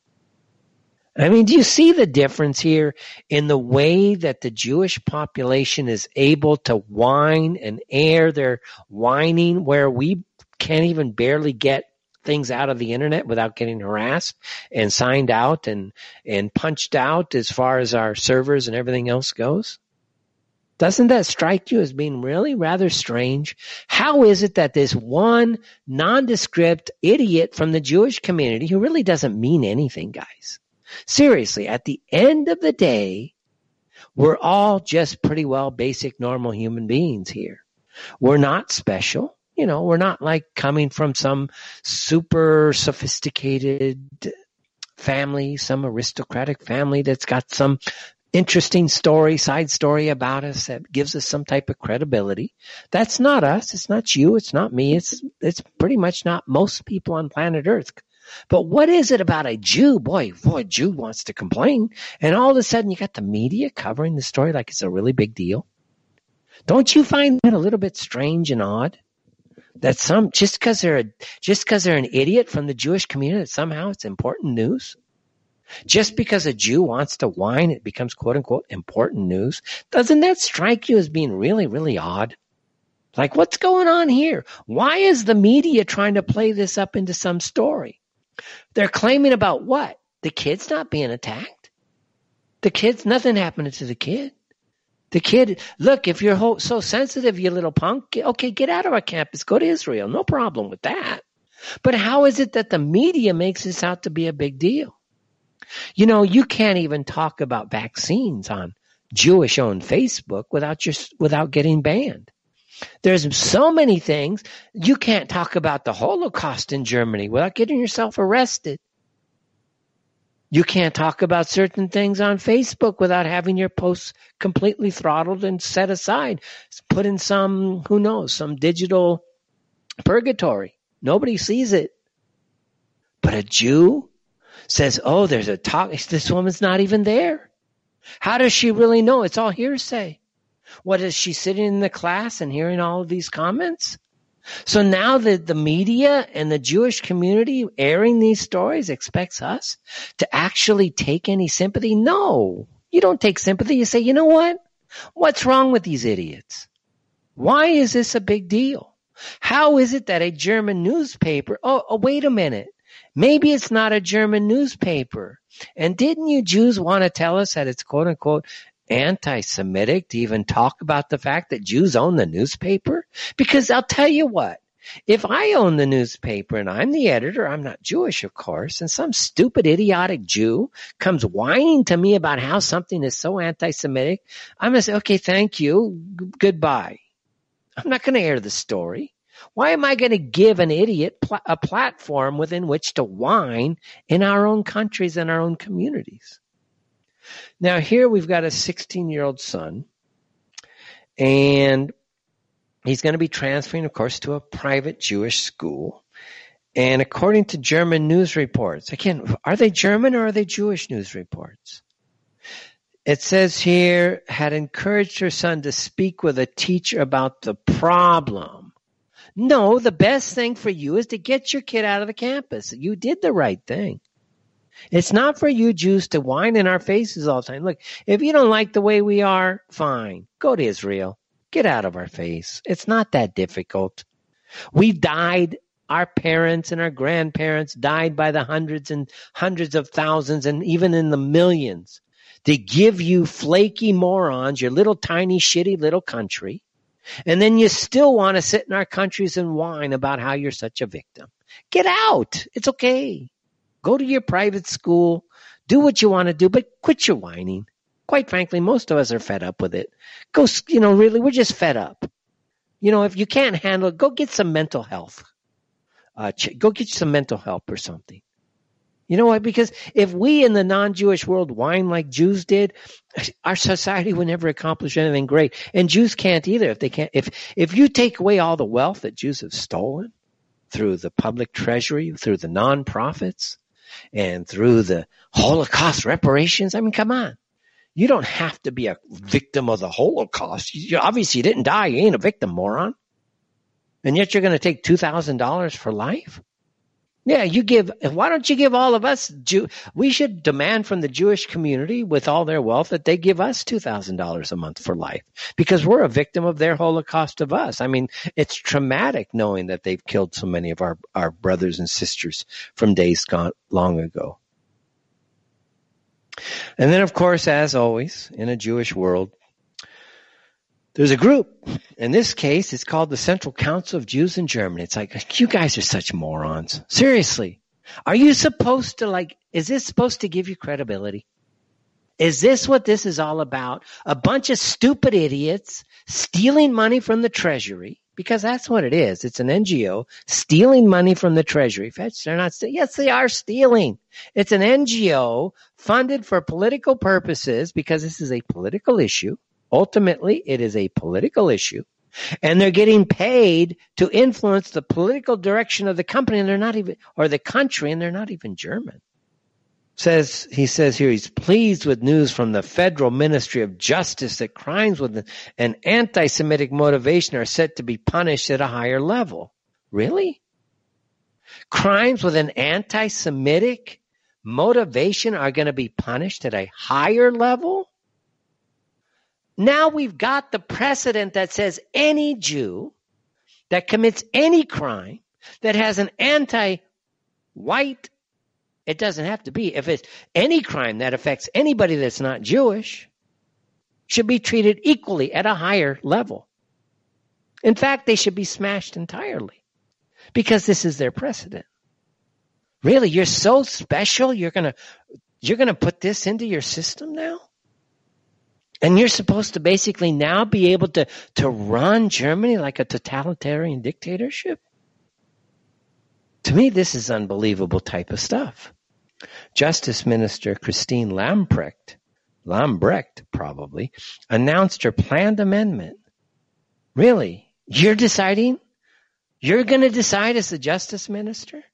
I mean, do you see the difference here in the way that the Jewish population is able to whine and air their whining where we can't even barely get things out of the internet without getting harassed and signed out and, and punched out as far as our servers and everything else goes? Doesn't that strike you as being really rather strange? How is it that this one nondescript idiot from the Jewish community who really doesn't mean anything, guys, Seriously, at the end of the day, we're all just pretty well basic normal human beings here. We're not special. You know, we're not like coming from some super sophisticated family, some aristocratic family that's got some interesting story, side story about us that gives us some type of credibility. That's not us. It's not you. It's not me. It's, it's pretty much not most people on planet earth. But what is it about a Jew? Boy, boy, Jew wants to complain. And all of a sudden you got the media covering the story like it's a really big deal. Don't you find that a little bit strange and odd? That some, just cause they're a, just cause they're an idiot from the Jewish community, somehow it's important news? Just because a Jew wants to whine, it becomes quote unquote important news. Doesn't that strike you as being really, really odd? Like, what's going on here? Why is the media trying to play this up into some story? They're claiming about what? The kid's not being attacked. The kid's nothing happening to the kid. The kid, look, if you're so sensitive, you little punk, okay, get out of our campus, go to Israel. No problem with that. But how is it that the media makes this out to be a big deal? You know, you can't even talk about vaccines on Jewish owned Facebook without just, without getting banned. There's so many things. You can't talk about the Holocaust in Germany without getting yourself arrested. You can't talk about certain things on Facebook without having your posts completely throttled and set aside, put in some, who knows, some digital purgatory. Nobody sees it. But a Jew says, oh, there's a talk. This woman's not even there. How does she really know? It's all hearsay. What is she sitting in the class and hearing all of these comments? So now that the media and the Jewish community airing these stories expects us to actually take any sympathy? No, you don't take sympathy. You say, you know what? What's wrong with these idiots? Why is this a big deal? How is it that a German newspaper, oh, oh wait a minute. Maybe it's not a German newspaper. And didn't you Jews want to tell us that it's quote unquote anti-Semitic to even talk about the fact that Jews own the newspaper? Because I'll tell you what, if I own the newspaper and I'm the editor, I'm not Jewish, of course, and some stupid idiotic Jew comes whining to me about how something is so anti-Semitic, I'm going to say, okay, thank you. G- goodbye. I'm not going to air the story. Why am I going to give an idiot pl- a platform within which to whine in our own countries and our own communities? Now, here we've got a 16 year old son, and he's going to be transferring, of course, to a private Jewish school. And according to German news reports, again, are they German or are they Jewish news reports? It says here, had encouraged her son to speak with a teacher about the problem. No, the best thing for you is to get your kid out of the campus. You did the right thing. It's not for you Jews to whine in our faces all the time. Look, if you don't like the way we are, fine. Go to Israel. Get out of our face. It's not that difficult. We died, our parents and our grandparents died by the hundreds and hundreds of thousands and even in the millions to give you flaky morons, your little tiny shitty little country. And then you still want to sit in our countries and whine about how you're such a victim. Get out. It's okay. Go to your private school, do what you want to do, but quit your whining. Quite frankly, most of us are fed up with it. Go, you know, really, we're just fed up. You know, if you can't handle it, go get some mental health. Uh, go get some mental help or something. You know what? Because if we in the non-Jewish world whine like Jews did, our society would never accomplish anything great. And Jews can't either. If they can't, if if you take away all the wealth that Jews have stolen through the public treasury, through the non-profits, and through the Holocaust reparations. I mean, come on. You don't have to be a victim of the Holocaust. You, obviously, didn't die. You ain't a victim, moron. And yet you're going to take $2,000 for life? Yeah, you give, why don't you give all of us, Jew, we should demand from the Jewish community with all their wealth that they give us $2,000 a month for life because we're a victim of their Holocaust of us. I mean, it's traumatic knowing that they've killed so many of our, our brothers and sisters from days gone long ago. And then, of course, as always, in a Jewish world, there's a group. In this case, it's called the Central Council of Jews in Germany. It's like, you guys are such morons. Seriously. Are you supposed to like, is this supposed to give you credibility? Is this what this is all about? A bunch of stupid idiots stealing money from the treasury because that's what it is. It's an NGO stealing money from the treasury. They're not, yes, they are stealing. It's an NGO funded for political purposes because this is a political issue Ultimately, it is a political issue. And they're getting paid to influence the political direction of the company, and they're not even, or the country, and they're not even German. Says he says here he's pleased with news from the Federal Ministry of Justice that crimes with an anti-Semitic motivation are set to be punished at a higher level. Really? Crimes with an anti-Semitic motivation are going to be punished at a higher level? Now we've got the precedent that says any Jew that commits any crime that has an anti-white, it doesn't have to be, if it's any crime that affects anybody that's not Jewish, should be treated equally at a higher level. In fact, they should be smashed entirely because this is their precedent. Really, you're so special, you're gonna, you're gonna put this into your system now? And you're supposed to basically now be able to, to run Germany like a totalitarian dictatorship? To me, this is unbelievable type of stuff. Justice Minister Christine Lambrecht, Lambrecht probably, announced her planned amendment. Really? You're deciding? You're going to decide as the Justice Minister?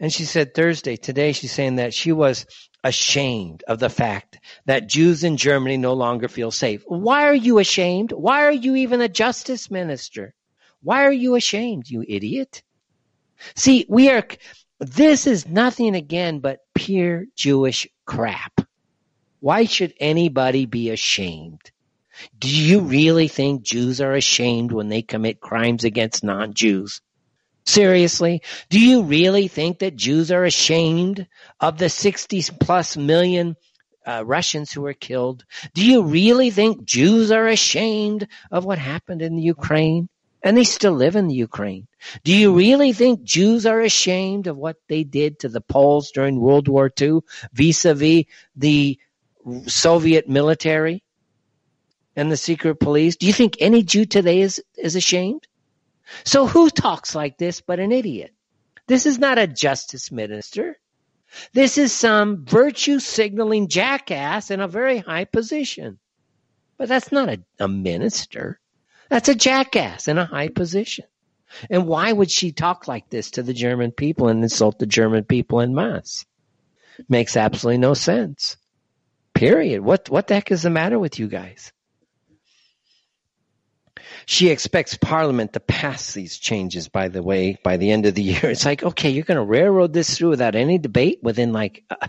And she said Thursday, today, she's saying that she was ashamed of the fact that Jews in Germany no longer feel safe. Why are you ashamed? Why are you even a justice minister? Why are you ashamed, you idiot? See, we are, this is nothing again but pure Jewish crap. Why should anybody be ashamed? Do you really think Jews are ashamed when they commit crimes against non-Jews? Seriously? Do you really think that Jews are ashamed of the 60 plus million uh, Russians who were killed? Do you really think Jews are ashamed of what happened in the Ukraine? And they still live in the Ukraine. Do you really think Jews are ashamed of what they did to the Poles during World War II vis-a-vis the Soviet military and the secret police? Do you think any Jew today is, is ashamed? So who talks like this but an idiot? This is not a justice minister. This is some virtue signaling jackass in a very high position. But that's not a, a minister. That's a jackass in a high position. And why would she talk like this to the German people and insult the German people in mass? Makes absolutely no sense. Period. What what the heck is the matter with you guys? She expects Parliament to pass these changes, by the way, by the end of the [laughs] year. It's like, okay, you're going to railroad this through without any debate within like uh,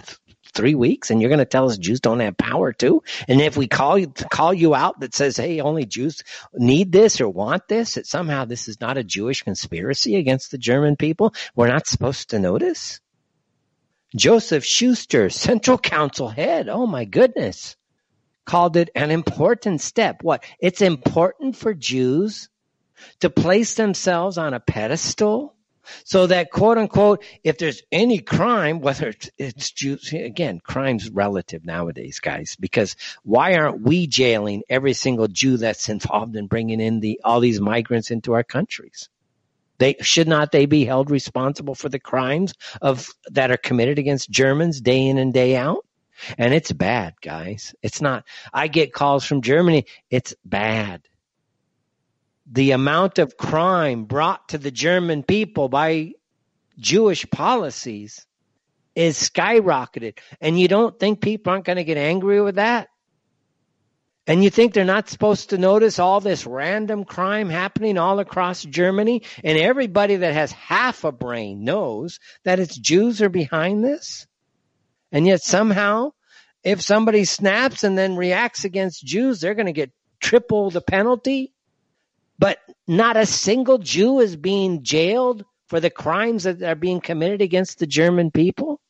three weeks, and you're going to tell us Jews don't have power too? And if we call you, call you out that says, hey, only Jews need this or want this, that somehow this is not a Jewish conspiracy against the German people, we're not supposed to notice? Joseph Schuster, [laughs] Central Council head. Oh my goodness called it an important step. What? It's important for Jews to place themselves on a pedestal so that quote unquote, if there's any crime, whether it's Jews, again, crime's relative nowadays, guys, because why aren't we jailing every single Jew that's involved in bringing in the, all these migrants into our countries? They should not they be held responsible for the crimes of that are committed against Germans day in and day out? And it's bad, guys. It's not, I get calls from Germany. It's bad. The amount of crime brought to the German people by Jewish policies is skyrocketed. And you don't think people aren't going to get angry with that? And you think they're not supposed to notice all this random crime happening all across Germany? And everybody that has half a brain knows that it's Jews are behind this? And yet somehow, if somebody snaps and then reacts against Jews, they're going to get triple the penalty. But not a single Jew is being jailed for the crimes that are being committed against the German people.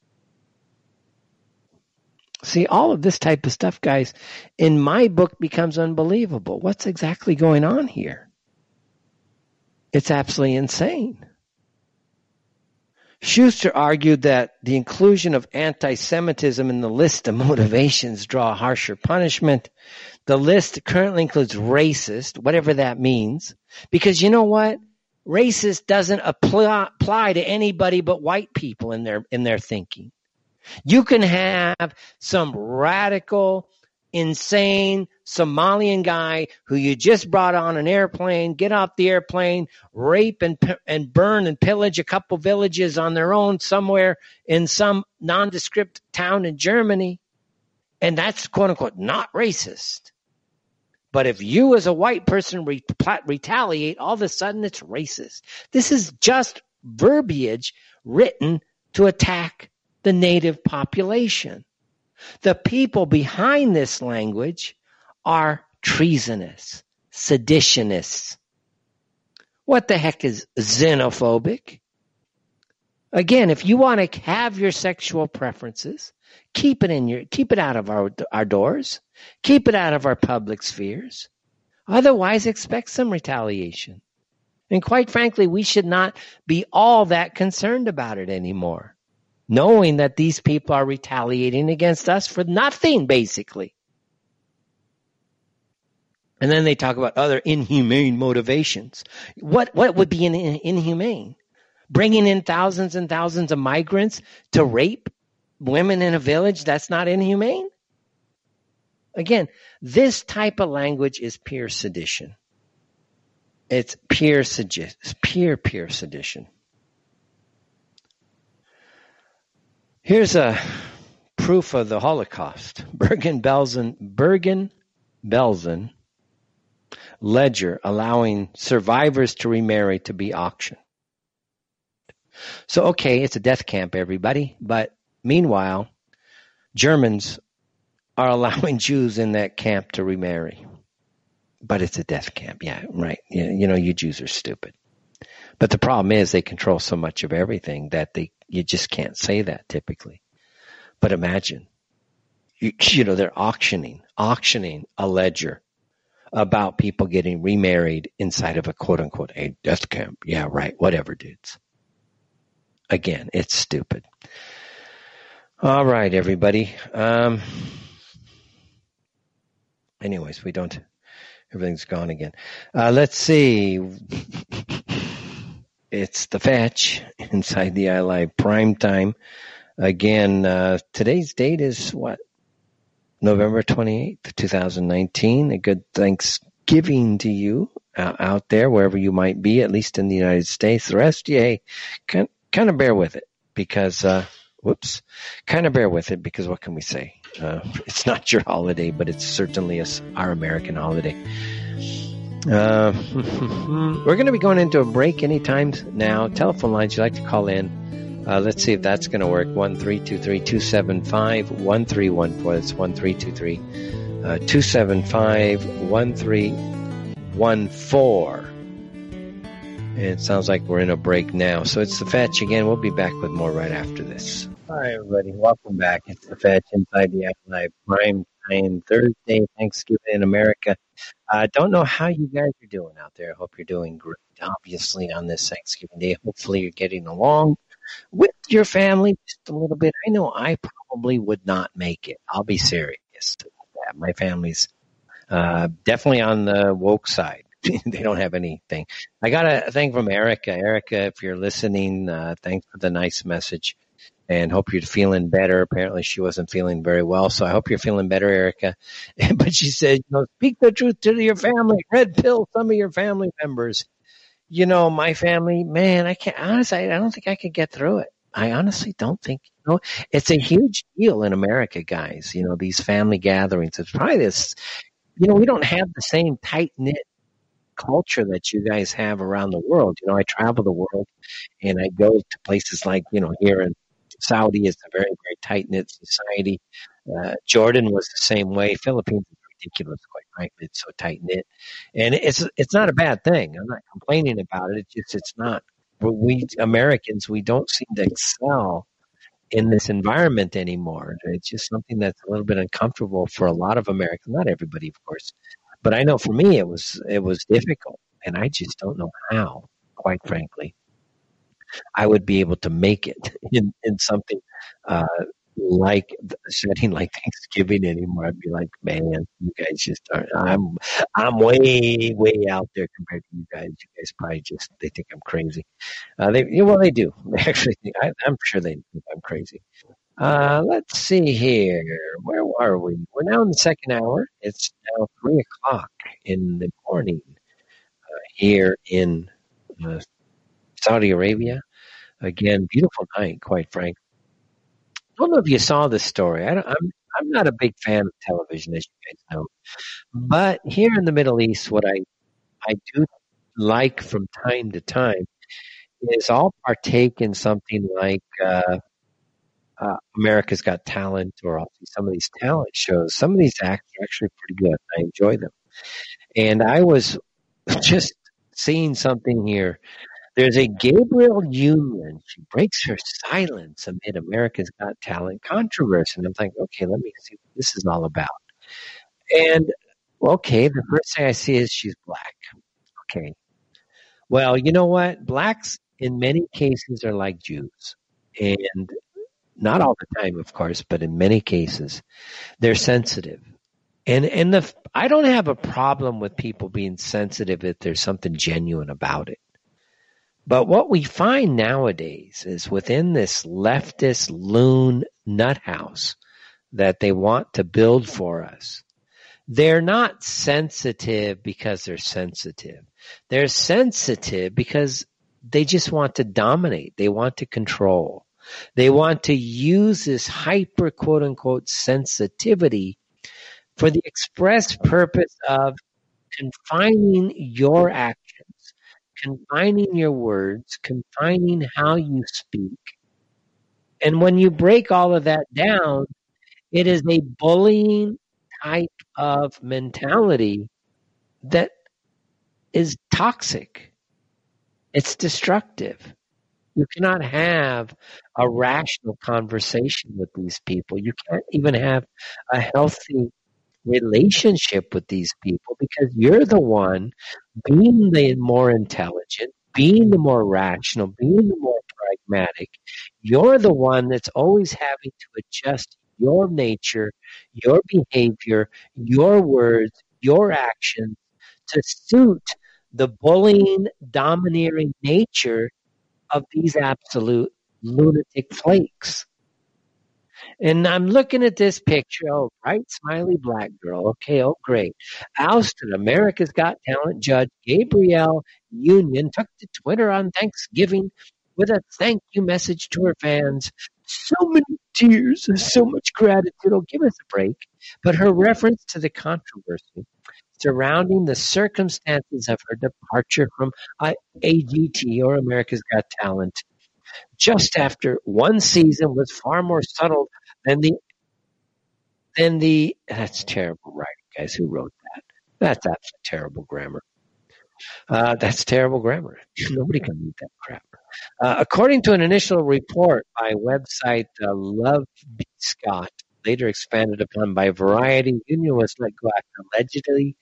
See, all of this type of stuff, guys, in my book becomes unbelievable. What's exactly going on here? It's absolutely insane. Schuster argued that the inclusion of anti-Semitism in the list of [laughs] motivations draw harsher punishment. The list currently includes racist, whatever that means, because you know what? Racist doesn't apply, apply to anybody but white people in their in their thinking. You can have some radical insane Somalian guy who you just brought on an airplane, get off the airplane, rape and and burn and pillage a couple villages on their own somewhere in some nondescript town in Germany, and that's quote unquote not racist. But if you as a white person re- retaliate, all of a sudden it's racist. This is just verbiage written to attack the native population. The people behind this language are treasonous, seditionists. What the heck is xenophobic? Again, if you want to have your sexual preferences, keep it in your keep it out of our our doors. Keep it out of our public spheres. Otherwise expect some retaliation. And quite frankly, we should not be all that concerned about it anymore knowing that these people are retaliating against us for nothing, basically. And then they talk about other inhumane motivations. What what would be in, in, inhumane? Bringing in thousands and thousands of migrants to rape women in a village? That's not inhumane. Again, this type of language is pure sedition. It's pure pure pure sedition. Here's a proof of the Holocaust. [laughs] Bergen-Belsen, Bergen-Belsen ledger allowing survivors to remarry to be auctioned. So, okay, it's a death camp, everybody, but meanwhile, Germans are [laughs] allowing Jews in that camp to remarry. But it's a death camp. Yeah, right. You, you know, you Jews are stupid. But the problem is they control so much of everything that they you just can't say that typically. But imagine, you, you know, they're auctioning, auctioning a ledger about people getting remarried inside of a quote unquote a death camp. Yeah, right. Whatever, dudes. Again, it's stupid. All right, everybody. Um, anyways, we don't. Everything's gone again. Uh, let's see. [laughs] It's the fetch inside the ITEL prime time. Again, uh, today's date is what? November 28th, 2019. A good Thanksgiving to you out there, wherever you might be, at least in the United States. The rest, yeah, kind, of bear with it because, uh, whoops, kind of bear with it because what can we say? Uh, it's not your holiday, but it's certainly our American holiday. Uh, [laughs] we're going to be going into a break anytime now. Telephone lines, you'd like to call in. Uh, let's see if that's going to work. 1-323-275-1314. That's 1-323-275-1314. And it sounds like we're in a break now. So it's the Fetch again. We'll be back with more right after this. Hi, everybody. Welcome back. It's the Fetch inside the Live Prime Time Thursday, Thanksgiving in America. I don't know how you guys are doing out there. I hope you're doing great, obviously, on this Thanksgiving Day. Hopefully, you're getting along with your family just a little bit. I know I probably would not make it. I'll be serious. My family's uh, definitely on the woke side. [laughs] they don't have anything. I got a thing from Erica. Erica, if you're listening, uh, thanks for the nice message and hope you're feeling better. Apparently she wasn't feeling very well. So I hope you're feeling better, Erica. [laughs] but she said, you know, speak the truth to your family. Red pill some of your family members you know, my family, man, I can't, honestly, I don't think I could get through it. I honestly don't think, you know, it's a huge deal in America, guys. You know, these family gatherings. It's probably this, you know, we don't have the same tight knit culture that you guys have around the world. You know, I travel the world and I go to places like, you know, here in Saudi is a very, very tight knit society. Uh, Jordan was the same way. Philippines is ridiculous, quite frankly. It's so tight knit, and it's it's not a bad thing. I'm not complaining about it. It's just it's not. We Americans, we don't seem to excel in this environment anymore. It's just something that's a little bit uncomfortable for a lot of Americans. Not everybody, of course, but I know for me it was it was difficult, and I just don't know how. Quite frankly, I would be able to make it [laughs] in in something uh, like a setting like Thanksgiving anymore. I'd be like, man, you guys just aren't. I'm I'm way way out there compared to you guys. You guys probably just they think I'm crazy. Uh, they well they do. [laughs] They actually think I, am sure they think I'm crazy. Uh, let's see here. Where are we? We're now in the second hour. It's now three o'clock in the morning uh, here in Saudi Arabia. Again, beautiful night, quite frankly. I don't know if you saw this story. I am I'm, I'm not a big fan of television, as you guys know. But here in the Middle East, what I I do like from time to time is I'll partake in something like uh, uh, America's Got Talent, or I'll see some of these talent shows. Some of these acts are actually pretty good. I enjoy them. And I was [laughs] just seeing something here there's a Gabrielle Union. She breaks her silence amid America's Got Talent controversy. And I'm like, okay, let me see what this is all about. And okay, the first thing I see is she's black. Okay. Well, you know what? Blacks in many cases are like Jews. And not all the time, of course, but in many cases, they're sensitive. And and the I don't have a problem with people being sensitive if there's something genuine about it. But what we find nowadays is within this leftist loon nut house that they want to build for us, they're not sensitive because they're sensitive. They're sensitive because they just want to dominate. They want to control. They want to use this hyper quote unquote sensitivity for the express purpose of confining your actions, confining your words, confining how you speak. And when you break all of that down, it is a bullying type of mentality that is toxic. It's destructive. You cannot have a rational conversation with these people. You can't even have a healthy relationship with these people because you're the one being the more intelligent, being the more rational, being the more pragmatic. You're the one that's always having to adjust your nature, your behavior, your words, your actions to suit the bullying, domineering nature of these absolute lunatic flakes. And I'm looking at this picture. Oh, bright, smiley black girl. Okay, oh, great. Ousted America's Got Talent judge Gabrielle Union took to Twitter on Thanksgiving with a thank you message to her fans. So many tears, and so much gratitude. Oh, give us a break. But her reference to the controversy surrounding the circumstances of her departure from AGT or America's Got Talent just after one season was far more subtle than the than the that's terrible writing, guys. Who wrote that? That's that's terrible grammar. Uh, that's terrible grammar. [laughs] Nobody can read that crap. Uh, according to an initial report by website uh, Love. Scott, later expanded upon by Variety, Union was let go after allegedly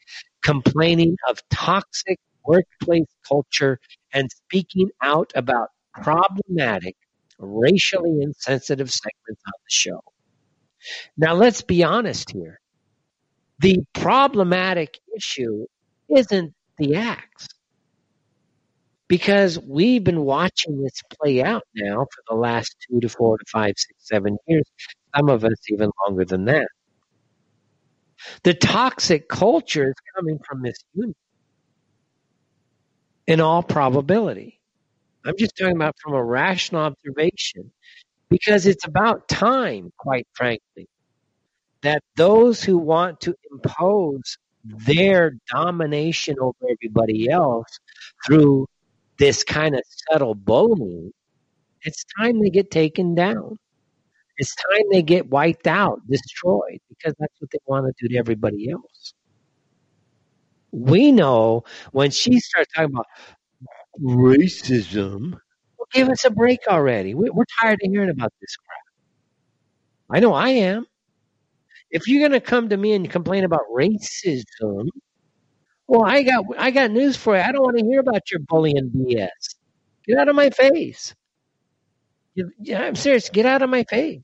complaining of toxic workplace culture and speaking out about problematic, racially insensitive segments on the show. Now, let's be honest here. The problematic issue isn't the acts. Because we've been watching this play out now for the last two to four to five, six, seven years, some of us even longer than that. The toxic culture is coming from this union in all probability. I'm just talking about from a rational observation because it's about time, quite frankly, that those who want to impose their domination over everybody else through this kind of subtle bullying, it's time they get taken down. It's time they get wiped out, destroyed, because that's what they want to do to everybody else. We know when she starts talking about racism, well, give us a break already. We're tired of hearing about this crap. I know I am. If you're going to come to me and complain about racism, well, I got I got news for you. I don't want to hear about your bullying BS. Get out of my face. I'm serious. Get out of my face.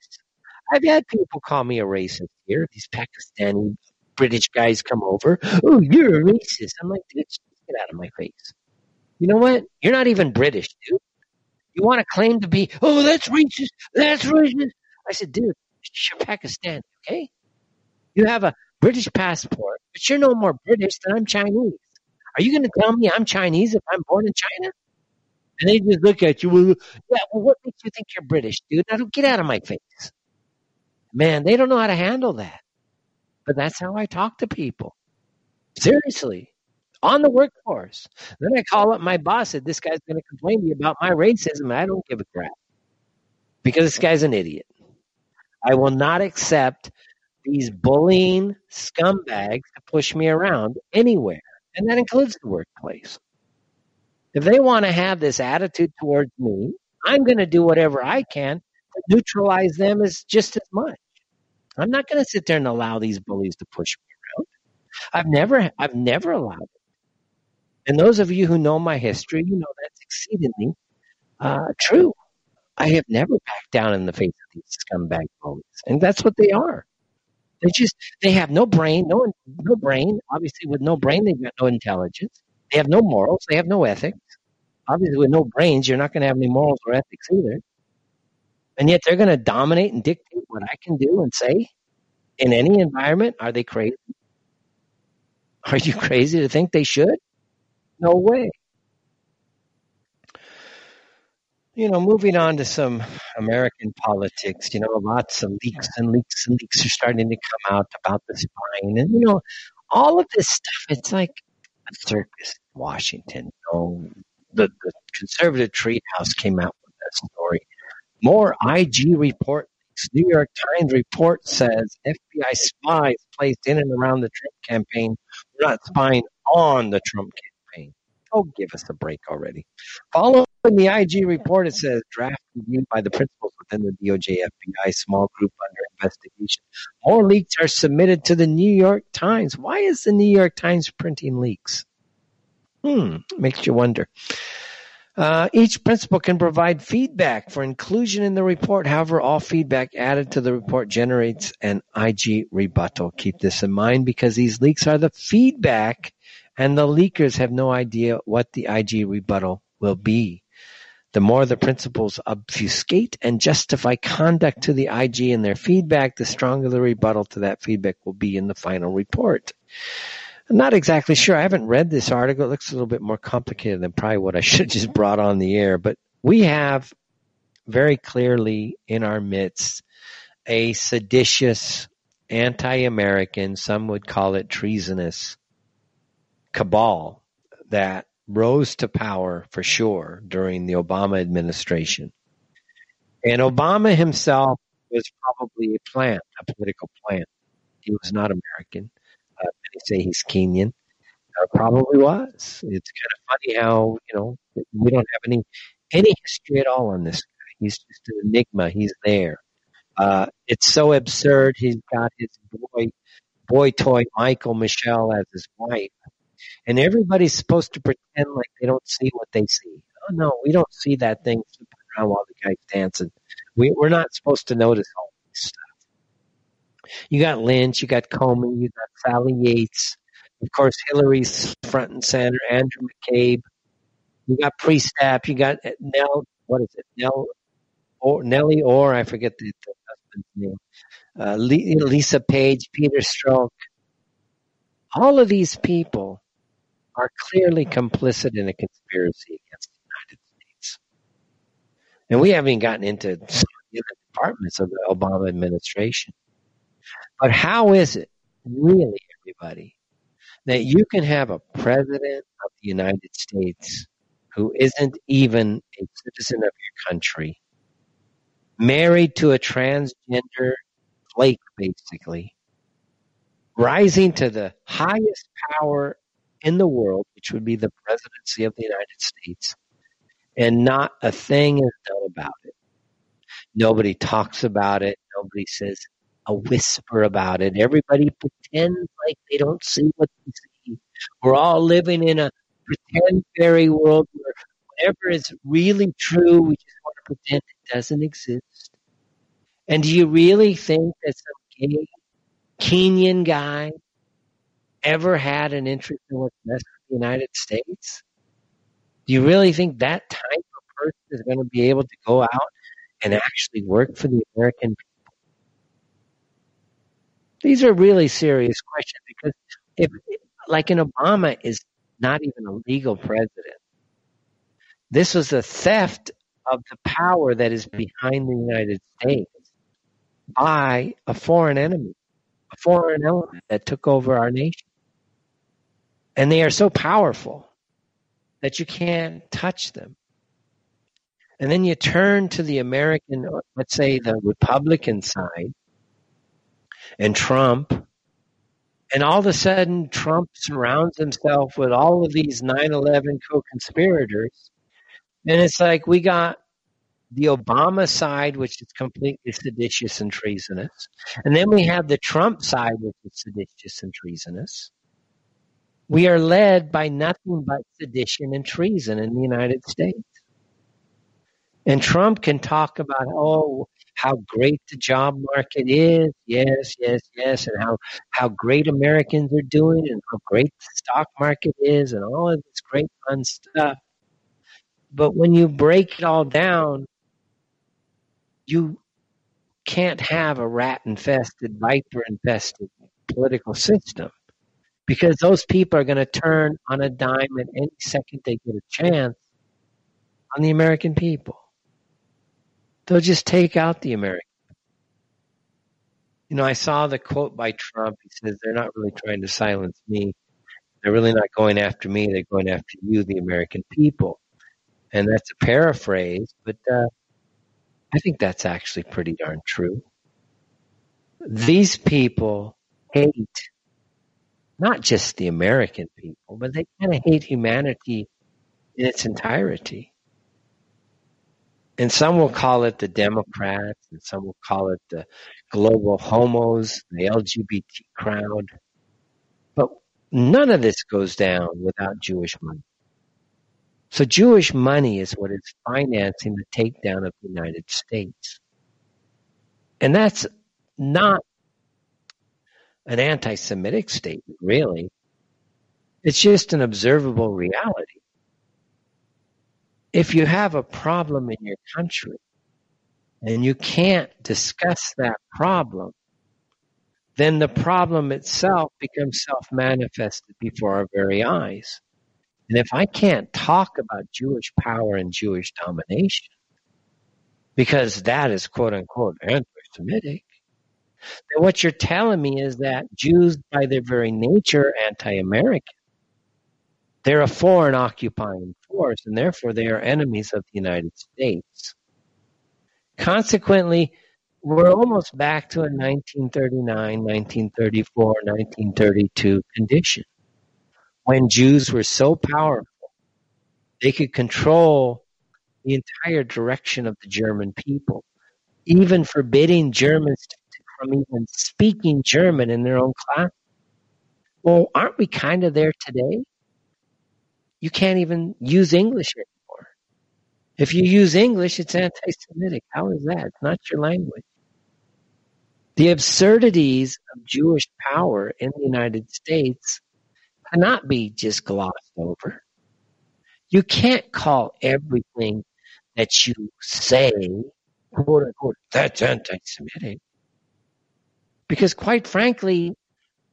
I've had people call me a racist here. These Pakistani British guys come over. Oh, you're a racist. I'm like, get out of my face. You know what? You're not even British, dude. You want to claim to be, oh, that's racist. That's racist. I said, dude, you're Pakistani, okay? You have a British passport, but you're no more British than I'm Chinese. Are you going to tell me I'm Chinese if I'm born in China? And they just look at you. Yeah, well, what makes you think you're British, dude? Now, don't get out of my face. Man, they don't know how to handle that. But that's how I talk to people. Seriously. On the workforce. Then I call up my boss and this guy's going to complain to me about my racism. I don't give a crap. Because this guy's an idiot. I will not accept these bullying scumbags to push me around anywhere. And that includes the workplace. If they want to have this attitude towards me, I'm going to do whatever I can to neutralize them as just as much. I'm not going to sit there and allow these bullies to push me around. I've never, I've never allowed it. And those of you who know my history, you know that's exceedingly uh, true. I have never backed down in the face of these scumbag bullies, and that's what they are. They just they have no brain, no no brain. Obviously, with no brain, they've got no intelligence. They have no morals. They have no ethics. Obviously, with no brains, you're not going to have any morals or ethics either. And yet, they're going to dominate and dictate what I can do and say in any environment. Are they crazy? Are you [laughs] crazy to think they should? No way. You know, moving on to some American politics, you know, lots of leaks and leaks and leaks are starting to come out about the spying. And, you know, all of this stuff, it's like a circus in Washington. You know, the, the conservative treehouse came out with that story. More IG report. New York Times report says FBI spies placed in and around the Trump campaign were not spying on the Trump campaign. Oh, give us a break already. Following the IG report, it [laughs] says draft reviewed by the principals within the DOJ FBI small group under investigation. More leaks are submitted to the New York Times. Why is the New York Times printing leaks? Hmm, makes you wonder. Uh, each principal can provide feedback for inclusion in the report. However, all feedback added to the report generates an IG rebuttal. Keep this in mind because these leaks are the feedback and the leakers have no idea what the IG rebuttal will be. The more the principals obfuscate and justify conduct to the IG in their feedback, the stronger the rebuttal to that feedback will be in the final report. I'm not exactly sure. I haven't read this article. It looks a little bit more complicated than probably what I [laughs] should have just brought on the air. But we have very clearly in our midst a seditious, anti American, some would call it treasonous cabal that rose to power for sure during the Obama administration. And Obama himself was probably a plant, a political plant. He was not American. Uh, many say he's Kenyan. Uh, probably was. It's kind of funny how you know we don't have any any history at all on this guy. He's just an enigma. He's there. Uh, it's so absurd. He's got his boy boy toy Michael Michelle as his wife, and everybody's supposed to pretend like they don't see what they see. Oh no, we don't see that thing flipping around while the guy's dancing. We, we're not supposed to notice all this stuff. You got Lynch, you got Comey, you got Sally Yates, of course Hillary's front and center, Andrew McCabe. You got Priestap, you got Nell. What is it? Nell or Nellie Ohr, I forget the, the husband's name. Uh, Lisa Page, Peter Strzok. All of these people are clearly complicit in a conspiracy against the United States. And we haven't even gotten into some of the departments of the Obama administration. But how is it, really, everybody, that you can have a president of the United States who isn't even a citizen of your country, married to a transgender flake, basically, rising to the highest power in the world, which would be the presidency of the United States, and not a thing is done about it. Nobody talks about it. Nobody says a whisper about it. Everybody pretends like they don't see what they see. We're all living in a pretend fairy world where whatever is really true, we just want to pretend it doesn't exist. And do you really think that some gay Kenyan guy ever had an interest in what's best for the United States? Do you really think that type of person is going to be able to go out and actually work for the American people? These are really serious questions because if, like an Obama is not even a legal president, this was a theft of the power that is behind the United States by a foreign enemy, a foreign element that took over our nation. And they are so powerful that you can't touch them. And then you turn to the American, let's say the Republican side, and Trump. And all of a sudden, Trump surrounds himself with all of these 9 11 co conspirators. And it's like we got the Obama side, which is completely seditious and treasonous. And then we have the Trump side, which is seditious and treasonous. We are led by nothing but sedition and treason in the United States. And Trump can talk about, oh, how great the job market is. Yes, yes, yes. And how, how great Americans are doing and how great the stock market is and all of this great fun stuff. But when you break it all down, you can't have a rat infested, viper infested political system because those people are going to turn on a dime at any second they get a chance on the American people. They'll just take out the American. You know, I saw the quote by Trump. He says, they're not really trying to silence me. They're really not going after me. They're going after you, the American people. And that's a paraphrase, but uh, I think that's actually pretty darn true. These people hate not just the American people, but they kind of hate humanity in its entirety. And some will call it the Democrats, and some will call it the global homos, the LGBT crowd. But none of this goes down without Jewish money. So Jewish money is what is financing the takedown of the United States. And that's not an anti-Semitic statement, really. It's just an observable reality. If you have a problem in your country and you can't discuss that problem, then the problem itself becomes self-manifested before our very eyes. And if I can't talk about Jewish power and Jewish domination, because that is quote unquote anti-Semitic, then what you're telling me is that Jews, by their very nature, are anti-American. They're a foreign occupying force, and therefore they are enemies of the United States. Consequently, we're almost back to a 1939, 1934, 1932 condition when Jews were so powerful, they could control the entire direction of the German people, even forbidding Germans from even speaking German in their own class. Well, aren't we kind of there today? You can't even use English anymore. If you use English, it's anti Semitic. How is that? It's not your language. The absurdities of Jewish power in the United States cannot be just glossed over. You can't call everything that you say, quote unquote, that's anti-Semitic. Because quite frankly,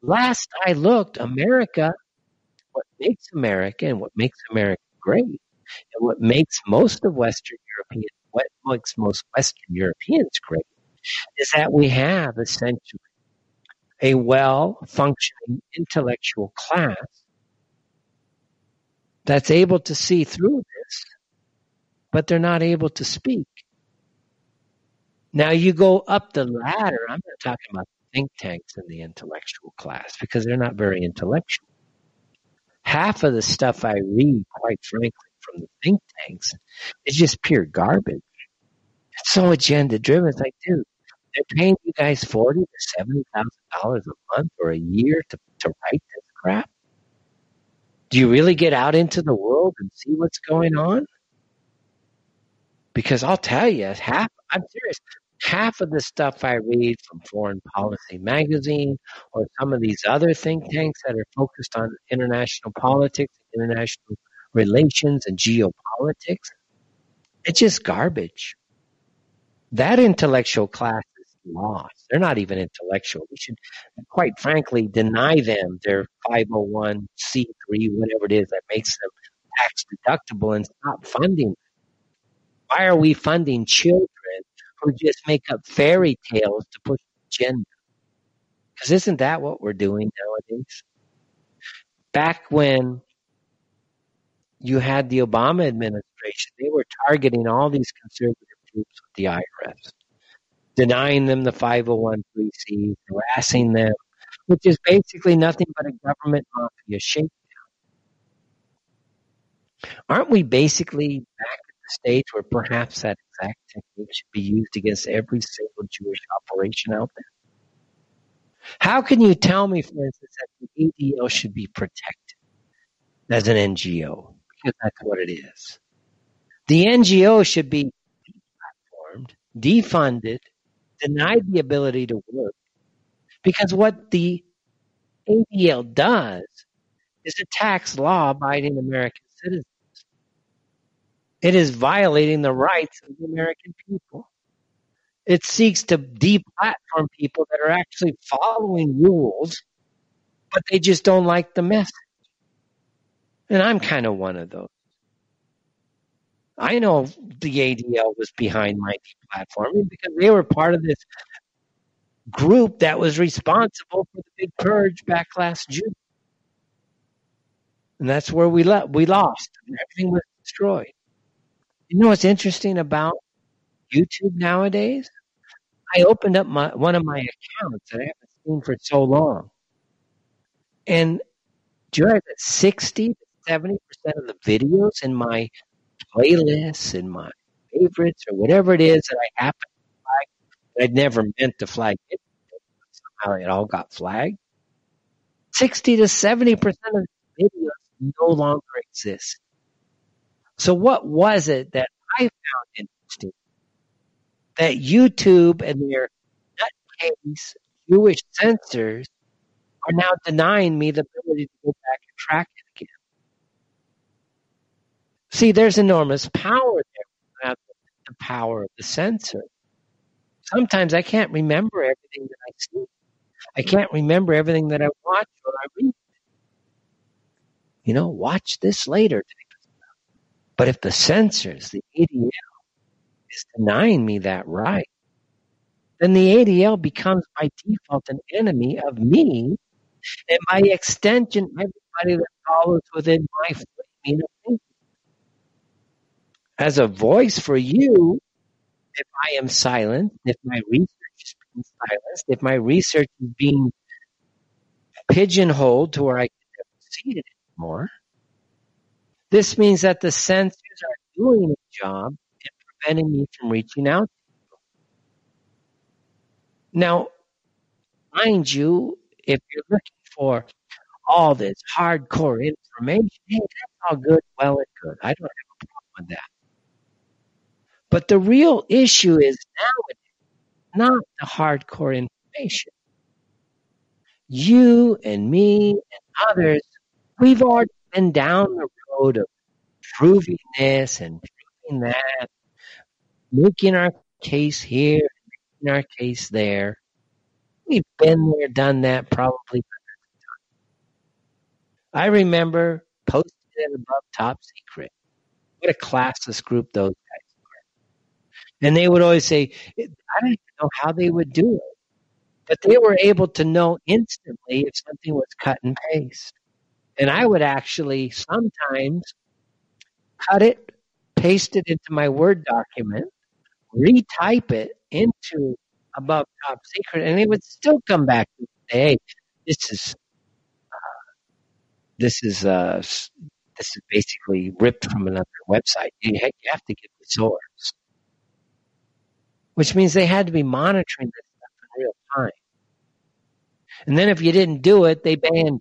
last I looked, America, what makes America and what makes America great, and what makes most of Western European, what makes most Western Europeans great, is that we have essentially a well functioning intellectual class that's able to see through this, but they're not able to speak. Now you go up the ladder. I'm not talking about think tanks in the intellectual class because they're not very intellectual. Half of the stuff I read, quite frankly, from the think tanks is just pure garbage. It's so agenda driven. It's like, dude, they're paying you guys forty to seventy thousand dollars a month or a year to to write this crap. Do you really get out into the world and see what's going on? Because I'll tell you, half I'm serious. Half of the stuff I read from Foreign Policy Magazine or some of these other think tanks that are focused on international politics, international relations, and geopolitics, it's just garbage. That intellectual class is lost. They're not even intellectual. We should, quite frankly, deny them their 501c3, whatever it is that makes them tax deductible and stop funding them. Why are we funding children who just make up fairy tales to push agenda? Because isn't that what we're doing nowadays? Back when you had the Obama administration, they were targeting all these conservative groups with the IRS denying them the 501c, harassing them, which is basically nothing but a government mafia shakedown. Aren't we basically back stage where perhaps that exact technique should be used against every single Jewish operation out there? How can you tell me, for instance, that the ADL should be protected as an NGO? Because that's what it is. The NGO should be deplatformed, defunded, denied the ability to work. Because what the ADL does is attacks law abiding American citizens. It is violating the rights of the American people. It seeks to deplatform people that are actually following rules, but they just don't like the message. And I'm kind of one of those. I know the ADL was behind my deplatforming because they were part of this group that was responsible for the big purge back last June. And that's where we le- we lost. Everything was destroyed. You know what's interesting about YouTube nowadays? I opened up my one of my accounts that I haven't seen for so long. And do you realize that 60 to 70% of the videos in my playlists and my favorites or whatever it is that I happen to flag, I'd never meant to flag it. Somehow it all got flagged. 60 to 70% of the videos no longer exist. So what was it that I found interesting? That YouTube and their nutcase Jewish censors are now denying me the ability to go back and track it again. See, there's enormous power there. The power of the censor. Sometimes I can't remember everything that I see. I can't remember everything that I watch or I read. You know, watch this later. But if the censors, the ADL, is denying me that right, then the ADL becomes by default an enemy of me and by extension, everybody that follows within my of thinking. As a voice for you, if I am silent, if my research is being silenced, if my research is being pigeonholed to where I can't it anymore, this means that the censors are doing a job in preventing me from reaching out Now, mind you, if you're looking for all this hardcore information, hey, that's all good, well and good. I don't have a problem with that. But the real issue is nowadays not the hardcore information. You and me and others, we've already been down the road of proving this and proving that, making our case here, making our case there. We've been there, done that probably I remember posting it above top secret. What a classless group those guys were. And they would always say, I don't even know how they would do it. But they were able to know instantly if something was cut and paste. And I would actually sometimes cut it, paste it into my Word document, retype it into above top secret, and it would still come back and say, hey, this is this is uh, this is basically ripped from another website. You, you have to get the source, which means they had to be monitoring this stuff in real time. And then if you didn't do it, they banned.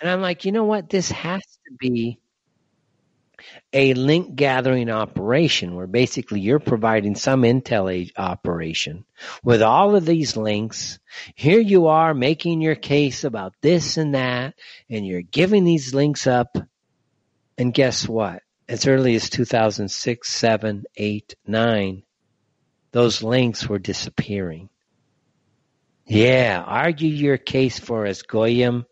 And I'm like, you know what? This has to be a link gathering operation where basically you're providing some intel operation with all of these links. Here you are making your case about this and that, and you're giving these links up. And guess what? As early as 2006, 7, 8, 9, those links were disappearing. Yeah, argue your case for us, Goyim.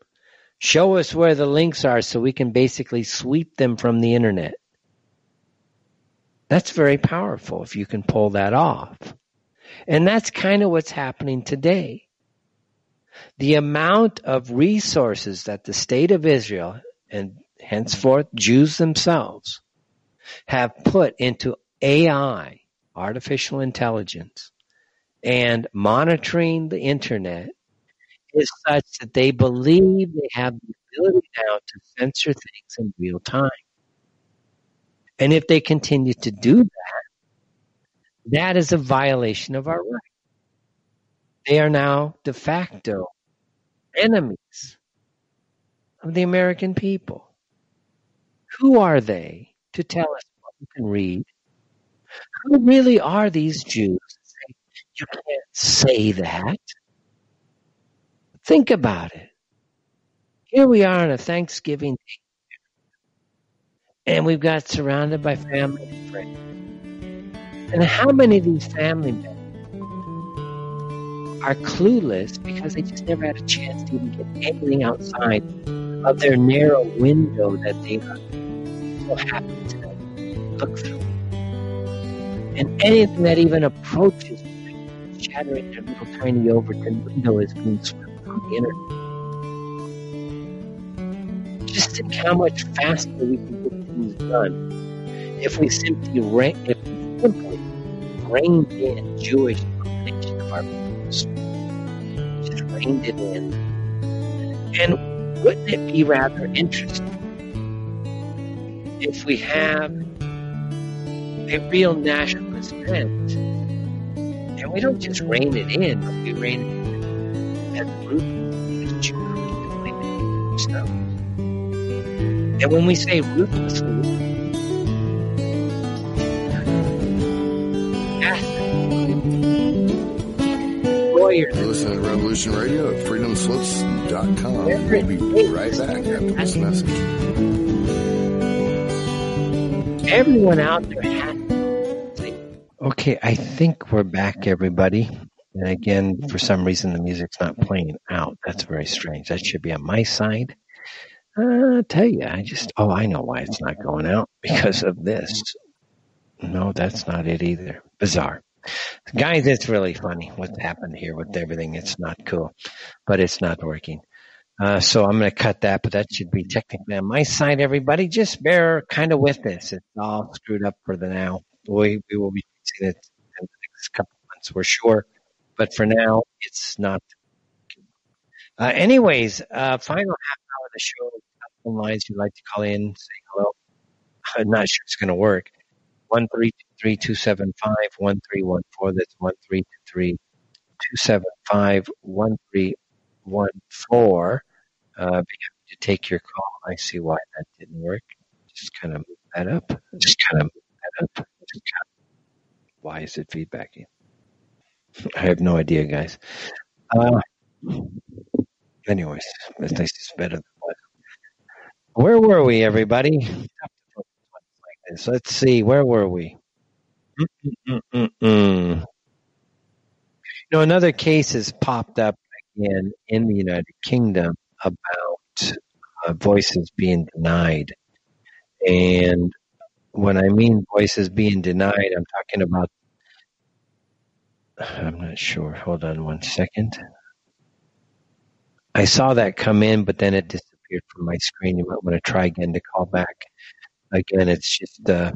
Show us where the links are so we can basically sweep them from the internet. That's very powerful if you can pull that off. And that's kind of what's happening today. The amount of resources that the state of Israel and henceforth Jews themselves have put into AI, artificial intelligence, and monitoring the internet is such that they believe they have the ability now to censor things in real time. And if they continue to do that, that is a violation of our rights. They are now de facto enemies of the American people. Who are they to tell us what we can read? Who really are these Jews? You can't say that. Think about it. Here we are on a Thanksgiving day, and we've got surrounded by family and friends. And how many of these family members are clueless because they just never had a chance to even get anything outside of their narrow window that they are so happy to look through. And anything that even approaches shattering their little tiny Overton window is being swept on the internet. Just think how much faster we can get things done if we simply ra- if we simply reined in Jewish domination of our peoples. Just reined it in. And wouldn't it be rather interesting if we have a real nationalist bent and we don't just rein it in, but we rein it in And when we say ruthlessly, lawyers. You're listening to Revolution Radio at freedomslips.com. We'll be right back after this message. Everyone out there has. Okay, I think we're back, everybody. And again, for some reason, the music's not playing out. That's very strange. That should be on my side. I'll tell you, I just, oh, I know why it's not going out [laughs] because of this. No, that's not it either. Bizarre. Guys, it's really funny what's happened here with everything. It's not cool, but it's not working. Uh, so I'm going to cut that, but that should be technically on my side, everybody. Just bear kind of with this. It's all screwed up for the now. We, we will be fixing it in the next couple months, we're sure. But for now, it's not. Uh, anyways, uh, final half hour of the show. Telephone lines you'd like to call in, say hello. [laughs] I'm not sure it's going to work. One three two three two seven five one three one four. That's one three two three two seven five one three one four. Uh, be happy to take your call. I see why that didn't work. Just kind of move that up. Just kind of move that up. Kind of, why is it feedbacking? [laughs] I have no idea, guys. Uh, anyways, at least it's better than what. Where were we, everybody? Let's see, where were we? Mm-mm-mm-mm. You know, another case has popped up again in the United Kingdom about uh, voices being denied. And when I mean voices being denied, I'm talking about. I'm not sure. Hold on one second. I saw that come in, but then it disappeared from my screen. You might want to try again to call back. Again, it's just uh,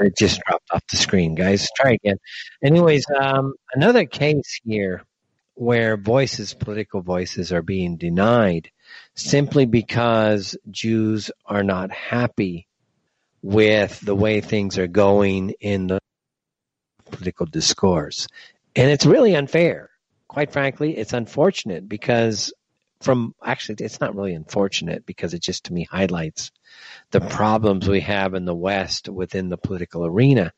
it just dropped off the screen, guys. Try again. Anyways, um, another case here where voices, political voices, are being denied simply because Jews are not happy with the way things are going in the political discourse. And it's really unfair. Quite frankly, it's unfortunate because from actually it's not really unfortunate because it just to me highlights the problems we have in the West within the political arena.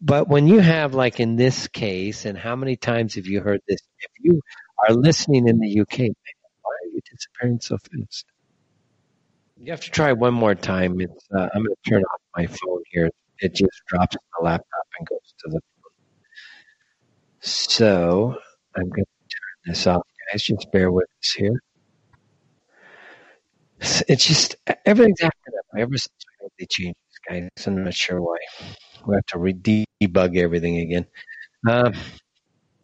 But when you have, like in this case, and how many times have you heard this? If you are listening in the UK, why are you disappearing so fast? You have to try one more time. It's, uh, I'm going to turn off my phone here. It just drops the laptop and goes to the phone. So I'm going to turn this off, guys. Just bear with us here. It's just everything's acting up ever since they changed guys. I'm not sure why. We have to re- debug everything again. Uh,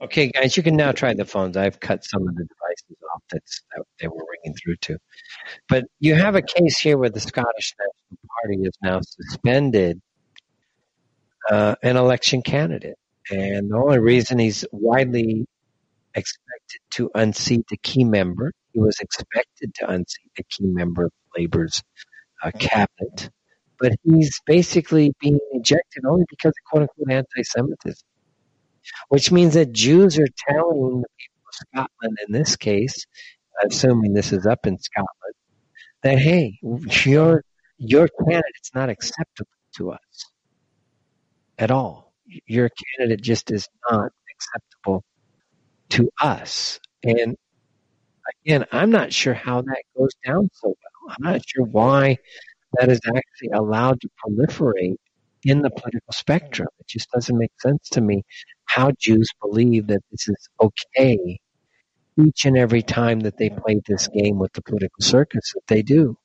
okay, guys, you can now try the phones. I've cut some of the devices off that's, that they were ringing through to. But you have a case here where the Scottish National Party has now suspended uh, an election candidate. And the only reason he's widely expected to unseat a key member, he was expected to unseat a key member of Labour's uh, cabinet, but he's basically being ejected only because of quote unquote anti Semitism, which means that Jews are telling the people of Scotland in this case, assuming this is up in Scotland, that hey, your your candidate's not acceptable to us at all. Your candidate just is not acceptable to us. And again, I'm not sure how that goes down so well. I'm not sure why that is actually allowed to proliferate in the political spectrum. It just doesn't make sense to me how Jews believe that this is okay each and every time that they play this game with the political circus that they do.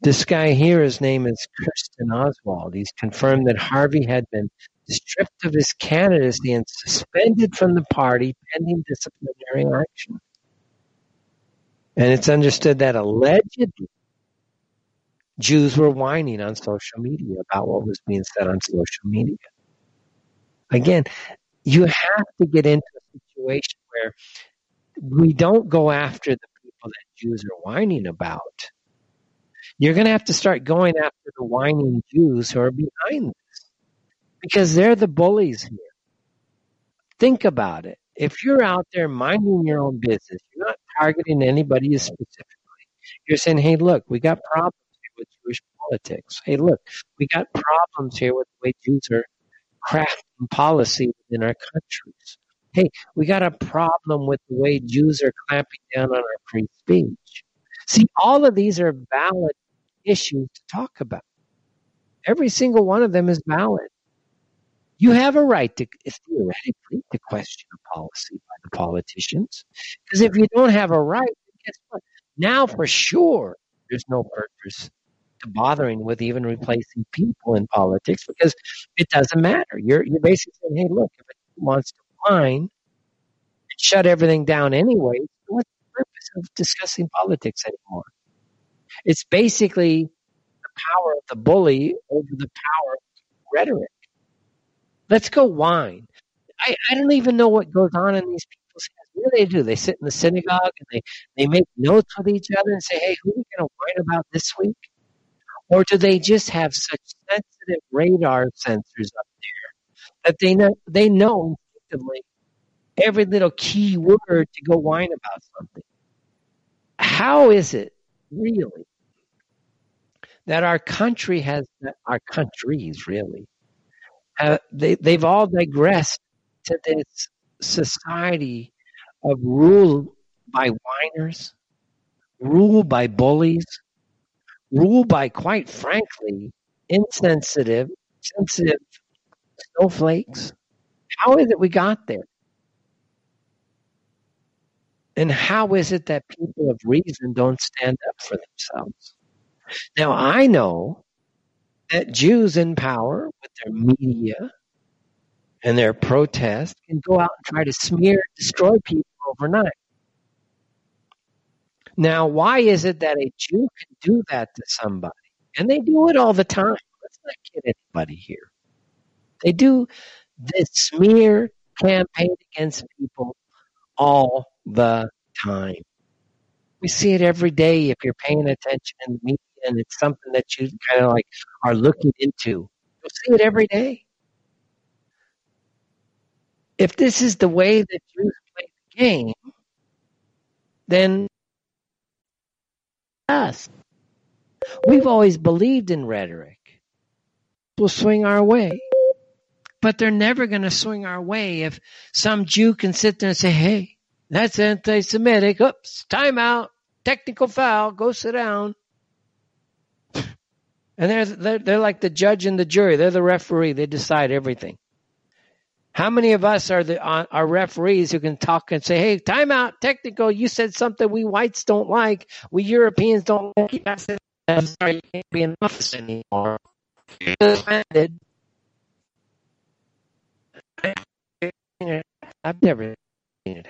This guy here, his name is Kirsten Oswald. He's confirmed that Hanvey had been stripped of his candidacy and suspended from the party pending disciplinary action. And it's understood that allegedly Jews were whining on social media about what was being said on social media. Again, you have to get into a situation where we don't go after the people that Jews are whining about. You're going to have to start going after the whining Jews who are behind because they're the bullies here. Think about it. If you're out there minding your own business, you're not targeting anybody specifically. You're saying, hey, look, we got problems here with Jewish politics. Hey, look, we got problems here with the way Jews are crafting policy within our countries. Hey, we got a problem with the way Jews are clamping down on our free speech. See, all of these are valid issues to talk about. Every single one of them is valid. You have a right to, theoretically, to question a policy by the politicians. Because if you don't have a right, guess what? Now for sure, there's no purpose to bothering with even replacing people in politics because it doesn't matter. You're, you're basically saying, hey, look, if it wants to whine and shut everything down anyway, what's the purpose of discussing politics anymore? It's basically the power of the bully over the power of rhetoric. Let's go whine. I, I don't even know what goes on in these people's heads. What do they do? They sit in the synagogue and they, they make notes with each other and say, hey, who are we going to whine about this week? Or do they just have such sensitive radar sensors up there that they know, they know instinctively every little key word to go whine about something? How is it really that our country has our countries really uh, they they've all digressed to this society of rule by whiners, rule by bullies, rule by quite frankly insensitive, sensitive snowflakes. How is it we got there? And how is it that people of reason don't stand up for themselves? Now, I know that Jews in power with their media and their protests can go out and try to smear, destroy people overnight. Now, why is it that a Jew can do that to somebody? And they do it all the time. Let's not kid anybody here. They do this smear campaign against people all the time. We see it every day if you're paying attention in the media and it's something that you kind of like are looking into. You'll see it every day. If this is the way that Jews play the game, then us. We've always believed in rhetoric. We'll swing our way. But they're never going to swing our way if some Jew can sit there and say, hey, that's anti Semitic. Oops, time out. Technical foul. Go sit down. And they're, they're, they're like the judge and the jury. They're the referee. They decide everything. How many of us are the are referees who can talk and say, "Hey, timeout, technical. You said something we whites don't like. We Europeans don't like." I said, "I'm sorry, you can't be in office anymore." I've never seen it.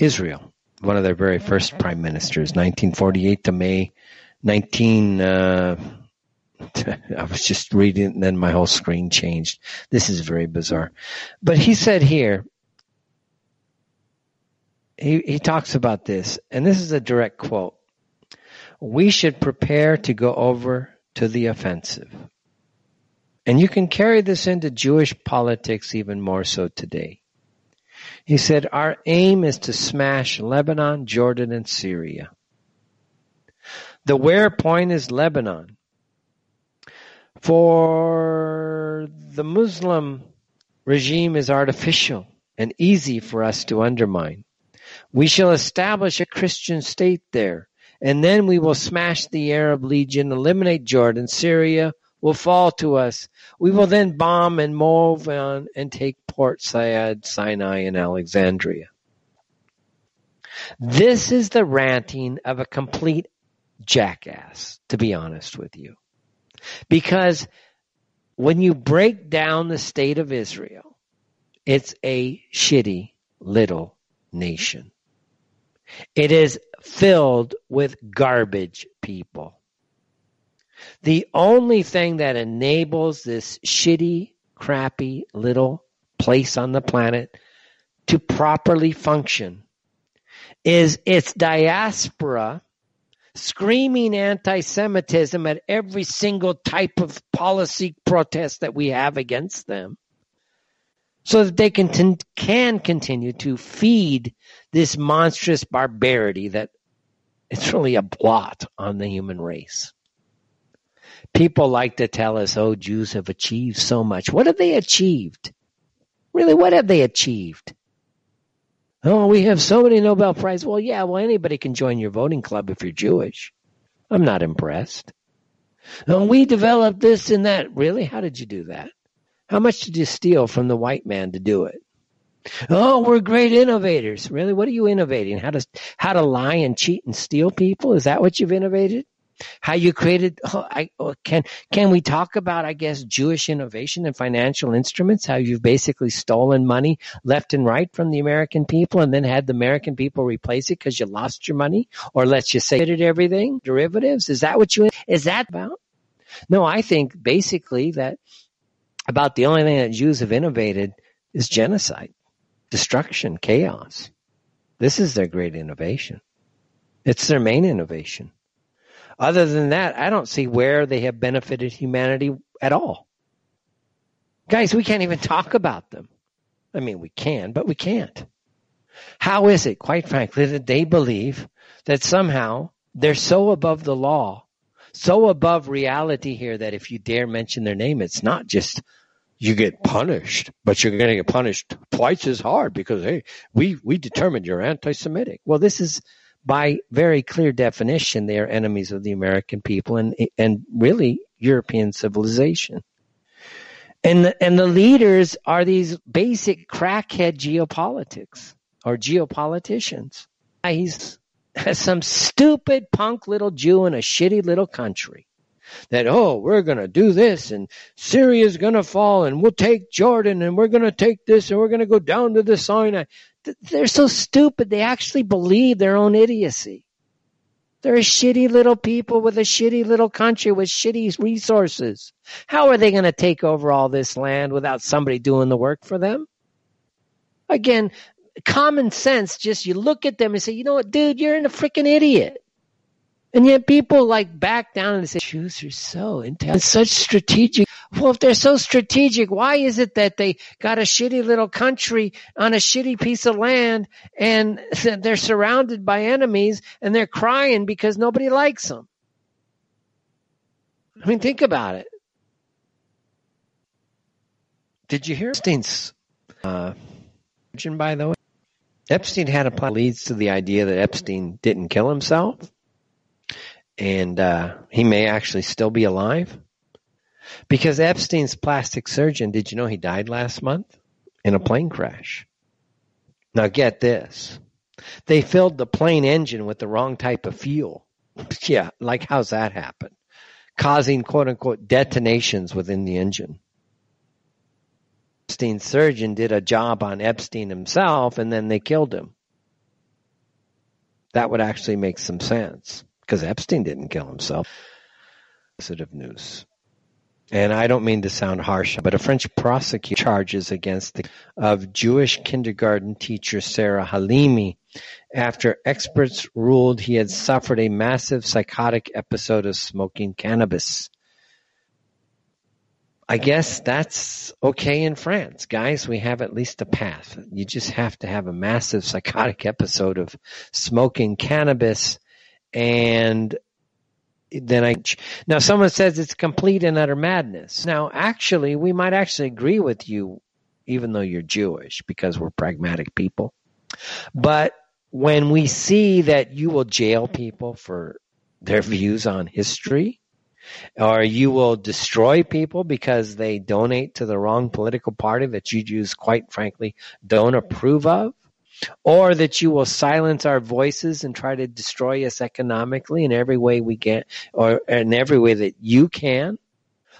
Israel, one of their very first prime ministers, 1948 to May 19. Uh, [laughs] I was just reading and then my whole screen changed. This is very bizarre. But he said here, he, he talks about this, and this is a direct quote. We should prepare to go over to the offensive. And you can carry this into Jewish politics even more so today. He said, Our aim is to smash Lebanon, Jordan, and Syria. The where point is Lebanon. For the Muslim regime is artificial and easy for us to undermine. We shall establish a Christian state there, and then we will smash the Arab Legion, eliminate Jordan, Syria will fall to us. We will then bomb and move on and take Port Said, Sinai, and Alexandria. This is the ranting of a complete jackass, to be honest with you. Because when you break down the state of Israel, it's a shitty little nation. It is filled with garbage people. The only thing that enables this shitty, crappy little place on the planet to properly function is its diaspora screaming anti-Semitism at every single type of policy protest that we have against them so that they can, can continue to feed this monstrous barbarity that it's really a blot on the human race. People like to tell us, oh, Jews have achieved so much. What have they achieved? Really, what have they achieved? Oh, we have so many Nobel Prizes. Well, yeah, well, anybody can join your voting club if you're Jewish. I'm not impressed. Oh, we developed this and that. Really? How did you do that? How much did you steal from the white man to do it? Oh, we're great innovators. Really? What are you innovating? How to how to lie and cheat and steal people? Is that what you've innovated? How you created oh, I, oh, can can we talk about i guess jewish innovation and financial instruments? How you've basically stolen money left and right from the american people and then had the american people replace it because you lost your money? Or let's just say did everything derivatives? Is that what you is that about? No i think basically that about the only thing that jews have innovated is genocide destruction chaos. This is their great innovation. It's their main innovation other than that, I don't see where they have benefited humanity at all. Guys, we can't even talk about them. I mean, we can, but we can't. How is it, quite frankly, that they believe that somehow they're so above the law, so above reality here that if you dare mention their name, it's not just you get punished, but you're going to get punished twice as hard because hey, we we determined you're anti-Semitic. Well, this is by very clear definition, they are enemies of the American people and and really European civilization. And the, and the leaders are these basic crackhead geopolitics or geopoliticians. He's [laughs] some stupid punk little Jew in a shitty little country that oh we're going to do this and Syria's going to fall and we'll take Jordan and we're going to take this and we're going to go down to the Sinai they're so stupid. They actually believe their own idiocy. They're a shitty little people with a shitty little country with shitty resources. How are they going to take over all this land without somebody doing the work for them? Again, common sense, just you look at them and say, you know what, dude, you're an a freaking idiot. And yet people like back down and say, Jews are so intelligent, such strategic. Well, if they're so strategic, why is it that they got a shitty little country on a shitty piece of land and [laughs] they're surrounded by enemies and they're crying because nobody likes them? I mean, think about it. Did you hear Epstein's uh, by the way? Epstein had a plan leads to the idea that Epstein didn't kill himself and uh, he may actually still be alive. Because Epstein's plastic surgeon, did you know he died last month in a plane crash? Now get this. They filled the plane engine with the wrong type of fuel. [laughs] yeah, like how's that happen? Causing quote unquote detonations within the engine. Epstein's surgeon did a job on Epstein himself and then they killed him. That would actually make some sense because Epstein didn't kill himself. Positive news. And I don't mean to sound harsh, but a French prosecutor charges against the of Jewish kindergarten teacher Sarah Halimi after experts ruled he had suffered a massive psychotic episode of smoking cannabis. I guess that's okay in France. Guys, we have at least a path. You just have to have a massive psychotic episode of smoking cannabis and then I now someone says it's complete and utter madness. Now, actually, we might actually agree with you even though you're Jewish, because we're pragmatic people. But when we see that you will jail people for their [laughs] views on history, or you will destroy people because they donate to the wrong political party that you Jews, quite frankly, don't approve of, or that you will silence our voices and try to destroy us economically in every way we can, or in every way that you can.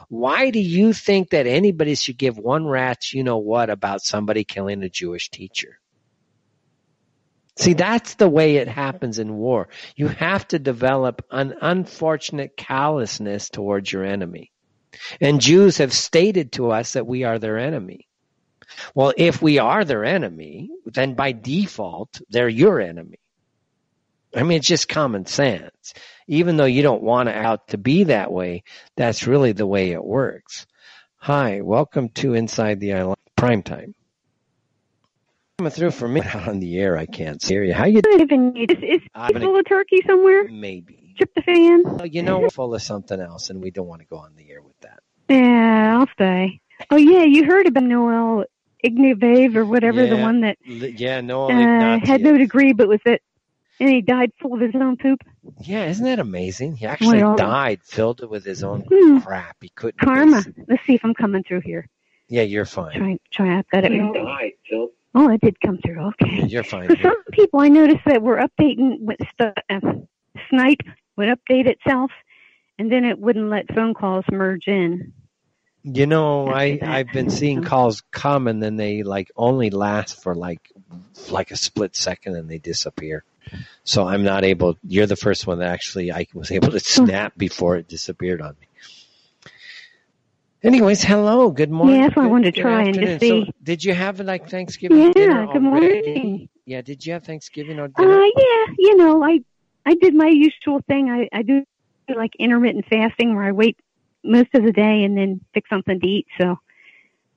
Why do you think that anybody should give one rat's you know what about somebody killing a Jewish teacher? See, that's the way it happens in war. You have to develop an unfortunate callousness towards your enemy. And Jews have stated to us that we are their enemy. Well, if we are their enemy, then by default, they're your enemy. I mean, it's just common sense. Even though you don't want it out to be that way, that's really the way it works. Hi, welcome to Inside the Eye Live Prime Time coming through for me out on the air. I can't hear you. How you doing? Is, is it full of turkey somewhere? Maybe. Tryptophan? Well, you know, we're full of something else, and we don't want to go on the air with that. Yeah, I'll stay. Oh yeah, you heard about Noel Ignatiev or whatever, yeah, the one that yeah, Noel uh, had no degree, but was it, and he died full of his own poop. Yeah, isn't that amazing? He actually well, died filled it with his own hmm. crap. He couldn't. Karma. Let's see if I'm coming through here. Yeah, you're fine. Try, try out that. Died filled Oh, it did come through. Okay. You're fine. For some people, I noticed that we're updating with st- uh, Skype would update itself, and then it wouldn't let phone calls merge in. You know, I I've been seeing calls come and then they like only last for like like a split second and they disappear. So I'm not able. You're the first one that actually I was able to snap before it disappeared on me. Anyways, hello, good morning. Yes, I wanted to try and just see. So did you have like Thanksgiving yeah, dinner good morning. Yeah, did you have Thanksgiving or dinner? Uh, yeah, you know, I I did my usual thing. I I do like intermittent fasting where I wait most of the day and then fix something to eat. So,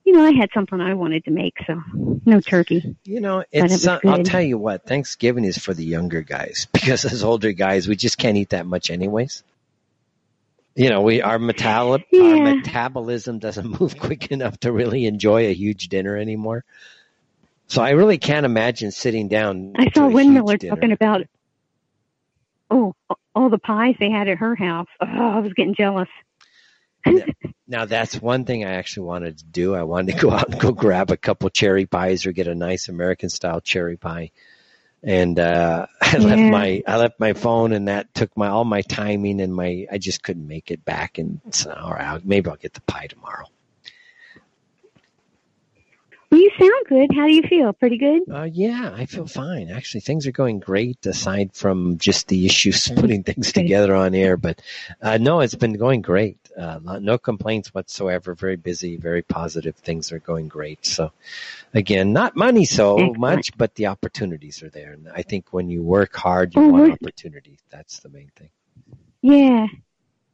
you know, I had something I wanted to make, so no turkey. You know, it's it uh, I'll tell you what, Thanksgiving is for the younger guys [laughs] because as older guys, we just can't eat that much anyways you know, we our metal yeah. our metabolism doesn't [laughs] move quick enough to really enjoy a huge dinner anymore. So I really can't imagine sitting down. I saw Windmiller talking about oh all the pies they had at her house. Oh, I was getting jealous. [laughs] now, that's one thing I actually wanted to do. I wanted to go out and go grab a couple cherry pies or get a nice American style cherry pie and uh, [laughs] I yeah. left my I left my phone, and that took my all my timing, and my I just couldn't make it back. And so, all right, maybe I'll get the pie tomorrow. Well, you sound good. How do you feel? Pretty good? Uh, yeah, I feel fine. Actually, things are going great aside from just the issues [laughs] putting things together on air. But uh, no, it's been going great. Uh, no complaints whatsoever. Very busy, very positive. Things are going great. So, again, not money so much, but the opportunities are there. And I think when you work hard, you want opportunity. That's the main thing. Yeah,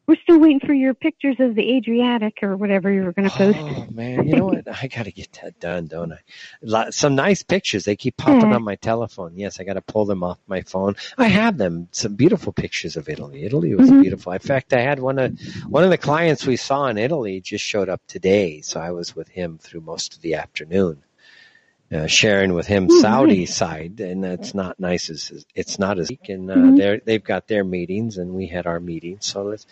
we're still waiting for your pictures of the Adriatic or whatever you were going to post. Oh man, you know what? I got to get that done, don't I? Some nice pictures. They keep popping yeah. on my telephone. Yes, I got to pull them off my phone. I have them. Some beautiful pictures of Italy. Italy was mm-hmm. beautiful. In fact, I had one of one of the clients we saw in Italy just showed up today, so I was with him through most of the afternoon uh, sharing with him Saudi side, and that's not nice. As it's not as and uh, mm-hmm. they they've got their meetings, and we had our meetings. So let's,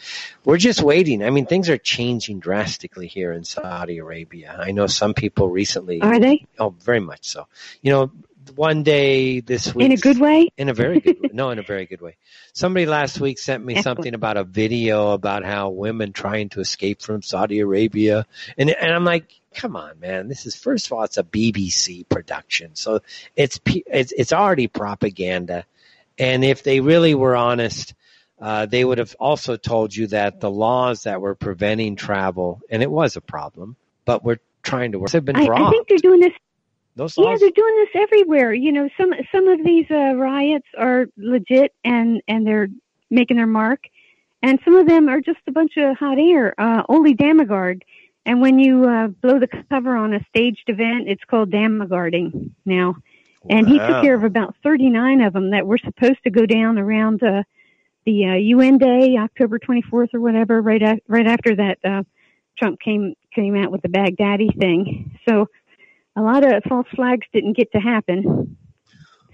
we're just waiting. I mean, things are changing drastically here in Saudi Arabia. I know some people recently are they? Oh, very much so. You know, one day this week in a good way? In a very good way. no in a very good way. Somebody last week sent me Excellent. something about a video about how women trying to escape from saudi arabia. And and i'm like come on man. This is first of all it's a bbc production. So it's it's, it's already propaganda. And if they really were honest uh, they would have also told you that the laws that were preventing travel and it was a problem but we're trying to work. Have been dropped. I, I think they're doing this those yeah, they're doing this everywhere. You know, some some of these uh, riots are legit and and they're making their mark, and some of them are just a bunch of hot air. Uh, Ole Dammegard, and when you uh, blow the cover on a staged event, it's called Dammegarding now. And wow. he took care of about 39 of them that were supposed to go down around uh, the uh, UN Day, October 24th or whatever, right a- right after that uh, Trump came came out with the Baghdadi thing. So a lot of false flags didn't get to happen.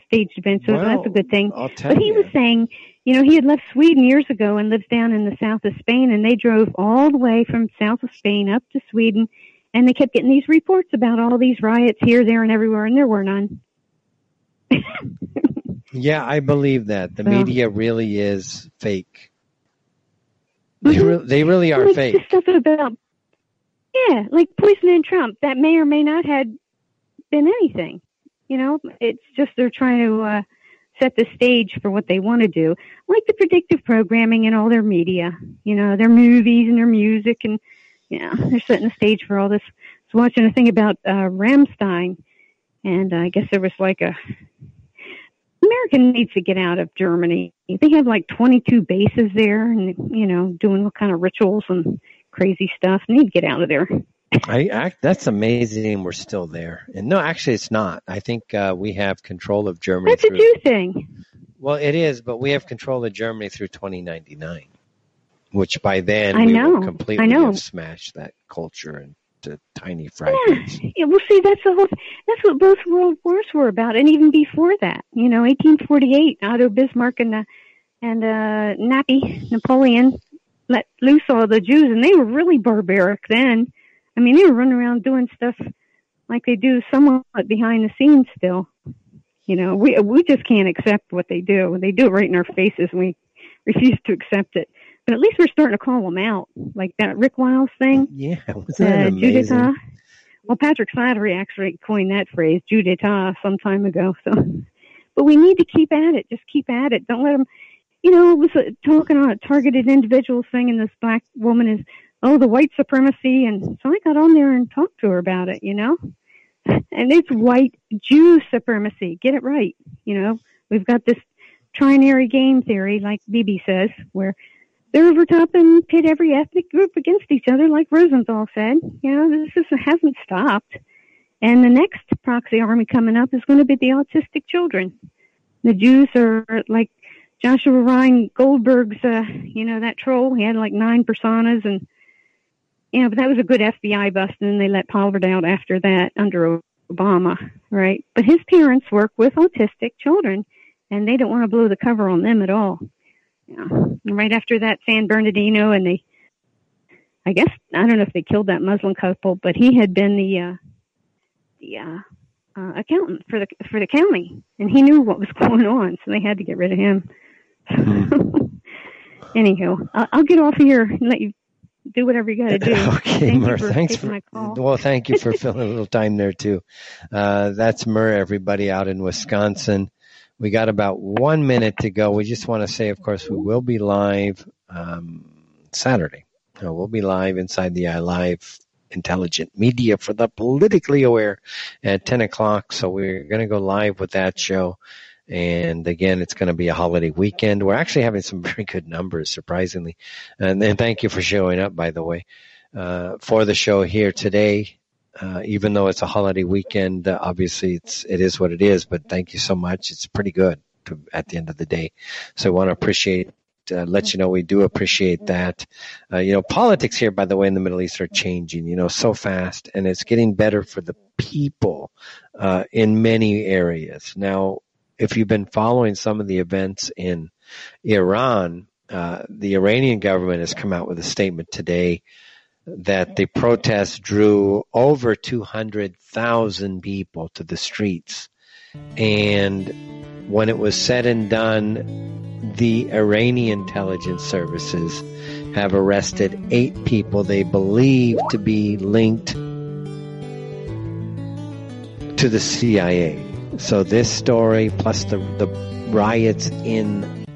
Staged events, so Well, that's a good thing. But he you. was saying, you know, he had left Sweden years ago and lives down in the south of Spain, and they drove all the way from south of Spain up to Sweden, and they kept getting these reports about all these riots here, there, and everywhere, and there were none. [laughs] Yeah, I believe that the So- media really is fake. They, Mhm. re- they really are like fake. the stuff about, yeah, like poisoning Trump. That may or may not had been anything. You know, it's just they're trying to uh, set the stage for what they want to do, like the predictive programming and all their media. You know, their movies and their music, and yeah, they're setting the stage for all this. I was watching a thing about uh, Ramstein, and I guess there was like a America needs to get out of Germany. They have like 22 bases there, and you know, doing all kind of rituals and crazy stuff. They need to get out of there. I, I that's amazing. We're still there, and no, actually, it's not. I think uh, we have control of Germany. That's a Jew thing. Well, it is, but we have control of Germany through 2099, which by then I we know, will completely I know. have smashed that culture into tiny fragments. Yeah, well, see, that's the whole. That's what both world wars were about, and even before that. You know, 1848, Otto Bismarck and uh, and uh, Nappy Napoleon let loose all the Jews, and they were really barbaric then. I mean, they were running around doing stuff like they do somewhat behind the scenes still. You know, we we just can't accept what they do. They do it right in our faces, and we refuse to accept it. But at least we're starting to call them out, like that Rick Wiles thing Yeah, wasn't that uh, amazing? Judita. Well, Patrick Slattery actually coined that phrase, Judita, some time ago. So, but we need to keep at it. Just keep at it. Don't let them. You know, it was uh, talking on a targeted individuals thing, and this black woman is, oh, the white supremacy, and so I got on there and talked to her about it. You know, and it's white Jew supremacy. Get it right. You know, we've got this trinary game theory, like Bibi says, where they're over top and pit every ethnic group against each other, like Rosenthal said. You know, this is, hasn't stopped. And the next proxy army coming up is going to be the autistic children. The Jews are like Joshua Ryan Goldberg's, uh, you know, that troll. He had like nine personas and, know, but that was a good FBI bust and then they let Pollard out after that under Obama, right? But his parents work with autistic children and they don't want to blow the cover on them at all. Yeah. Right after that, San Bernardino, and they, I guess, I don't know if they killed that Muslim couple, but he had been the, uh, the, uh, uh, accountant for the, for the county, and he knew what was [laughs] going on, so they had to get rid of him. [laughs] Anyhow, I'll, I'll get off here and let you do whatever you got to do. [laughs] okay, Thank Mur, for thanks for well, thank you for [laughs] filling a little time there too. Uh, that's Mur, everybody out in Wisconsin. We got about one minute to go. We just want to say, of course, we will be live um, Saturday. Uh, we'll be live inside the Eye Live Intelligent Media for the politically aware at 10 o'clock. So we're going to go live with that show. And again, it's going to be a holiday weekend. We're actually having some [laughs] very good numbers, surprisingly. And then thank you for showing up, by the way, uh, for the show here today. Uh, even though it's a holiday weekend, uh, obviously it's it is what it is. But thank you so much. It's pretty good to, at the end of the day. So I want to appreciate. Uh, let you know we do appreciate that. Uh, you know, politics here, by the way, in the Middle East are changing. You know, so fast, and it's getting better for the people uh, in many areas. Now, if you've been following some of the events in Iran, uh, the Iranian government has come out with a statement today that the protests drew over 200,000 people to the streets. And when it was said and done, the Iranian intelligence services have arrested eight people they believe to be linked to the CIA. So this story plus the, the riots in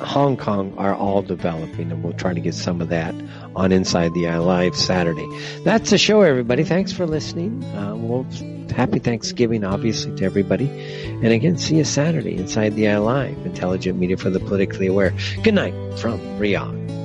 Hong Kong are all developing, and we'll try to get some of that on Inside the Eye Live Saturday. That's the show, everybody. Thanks for listening. Uh, well, happy Thanksgiving, obviously, to everybody. And again, see you Saturday, Inside the Eye Live, intelligent media for the politically aware. Good night from Riyadh.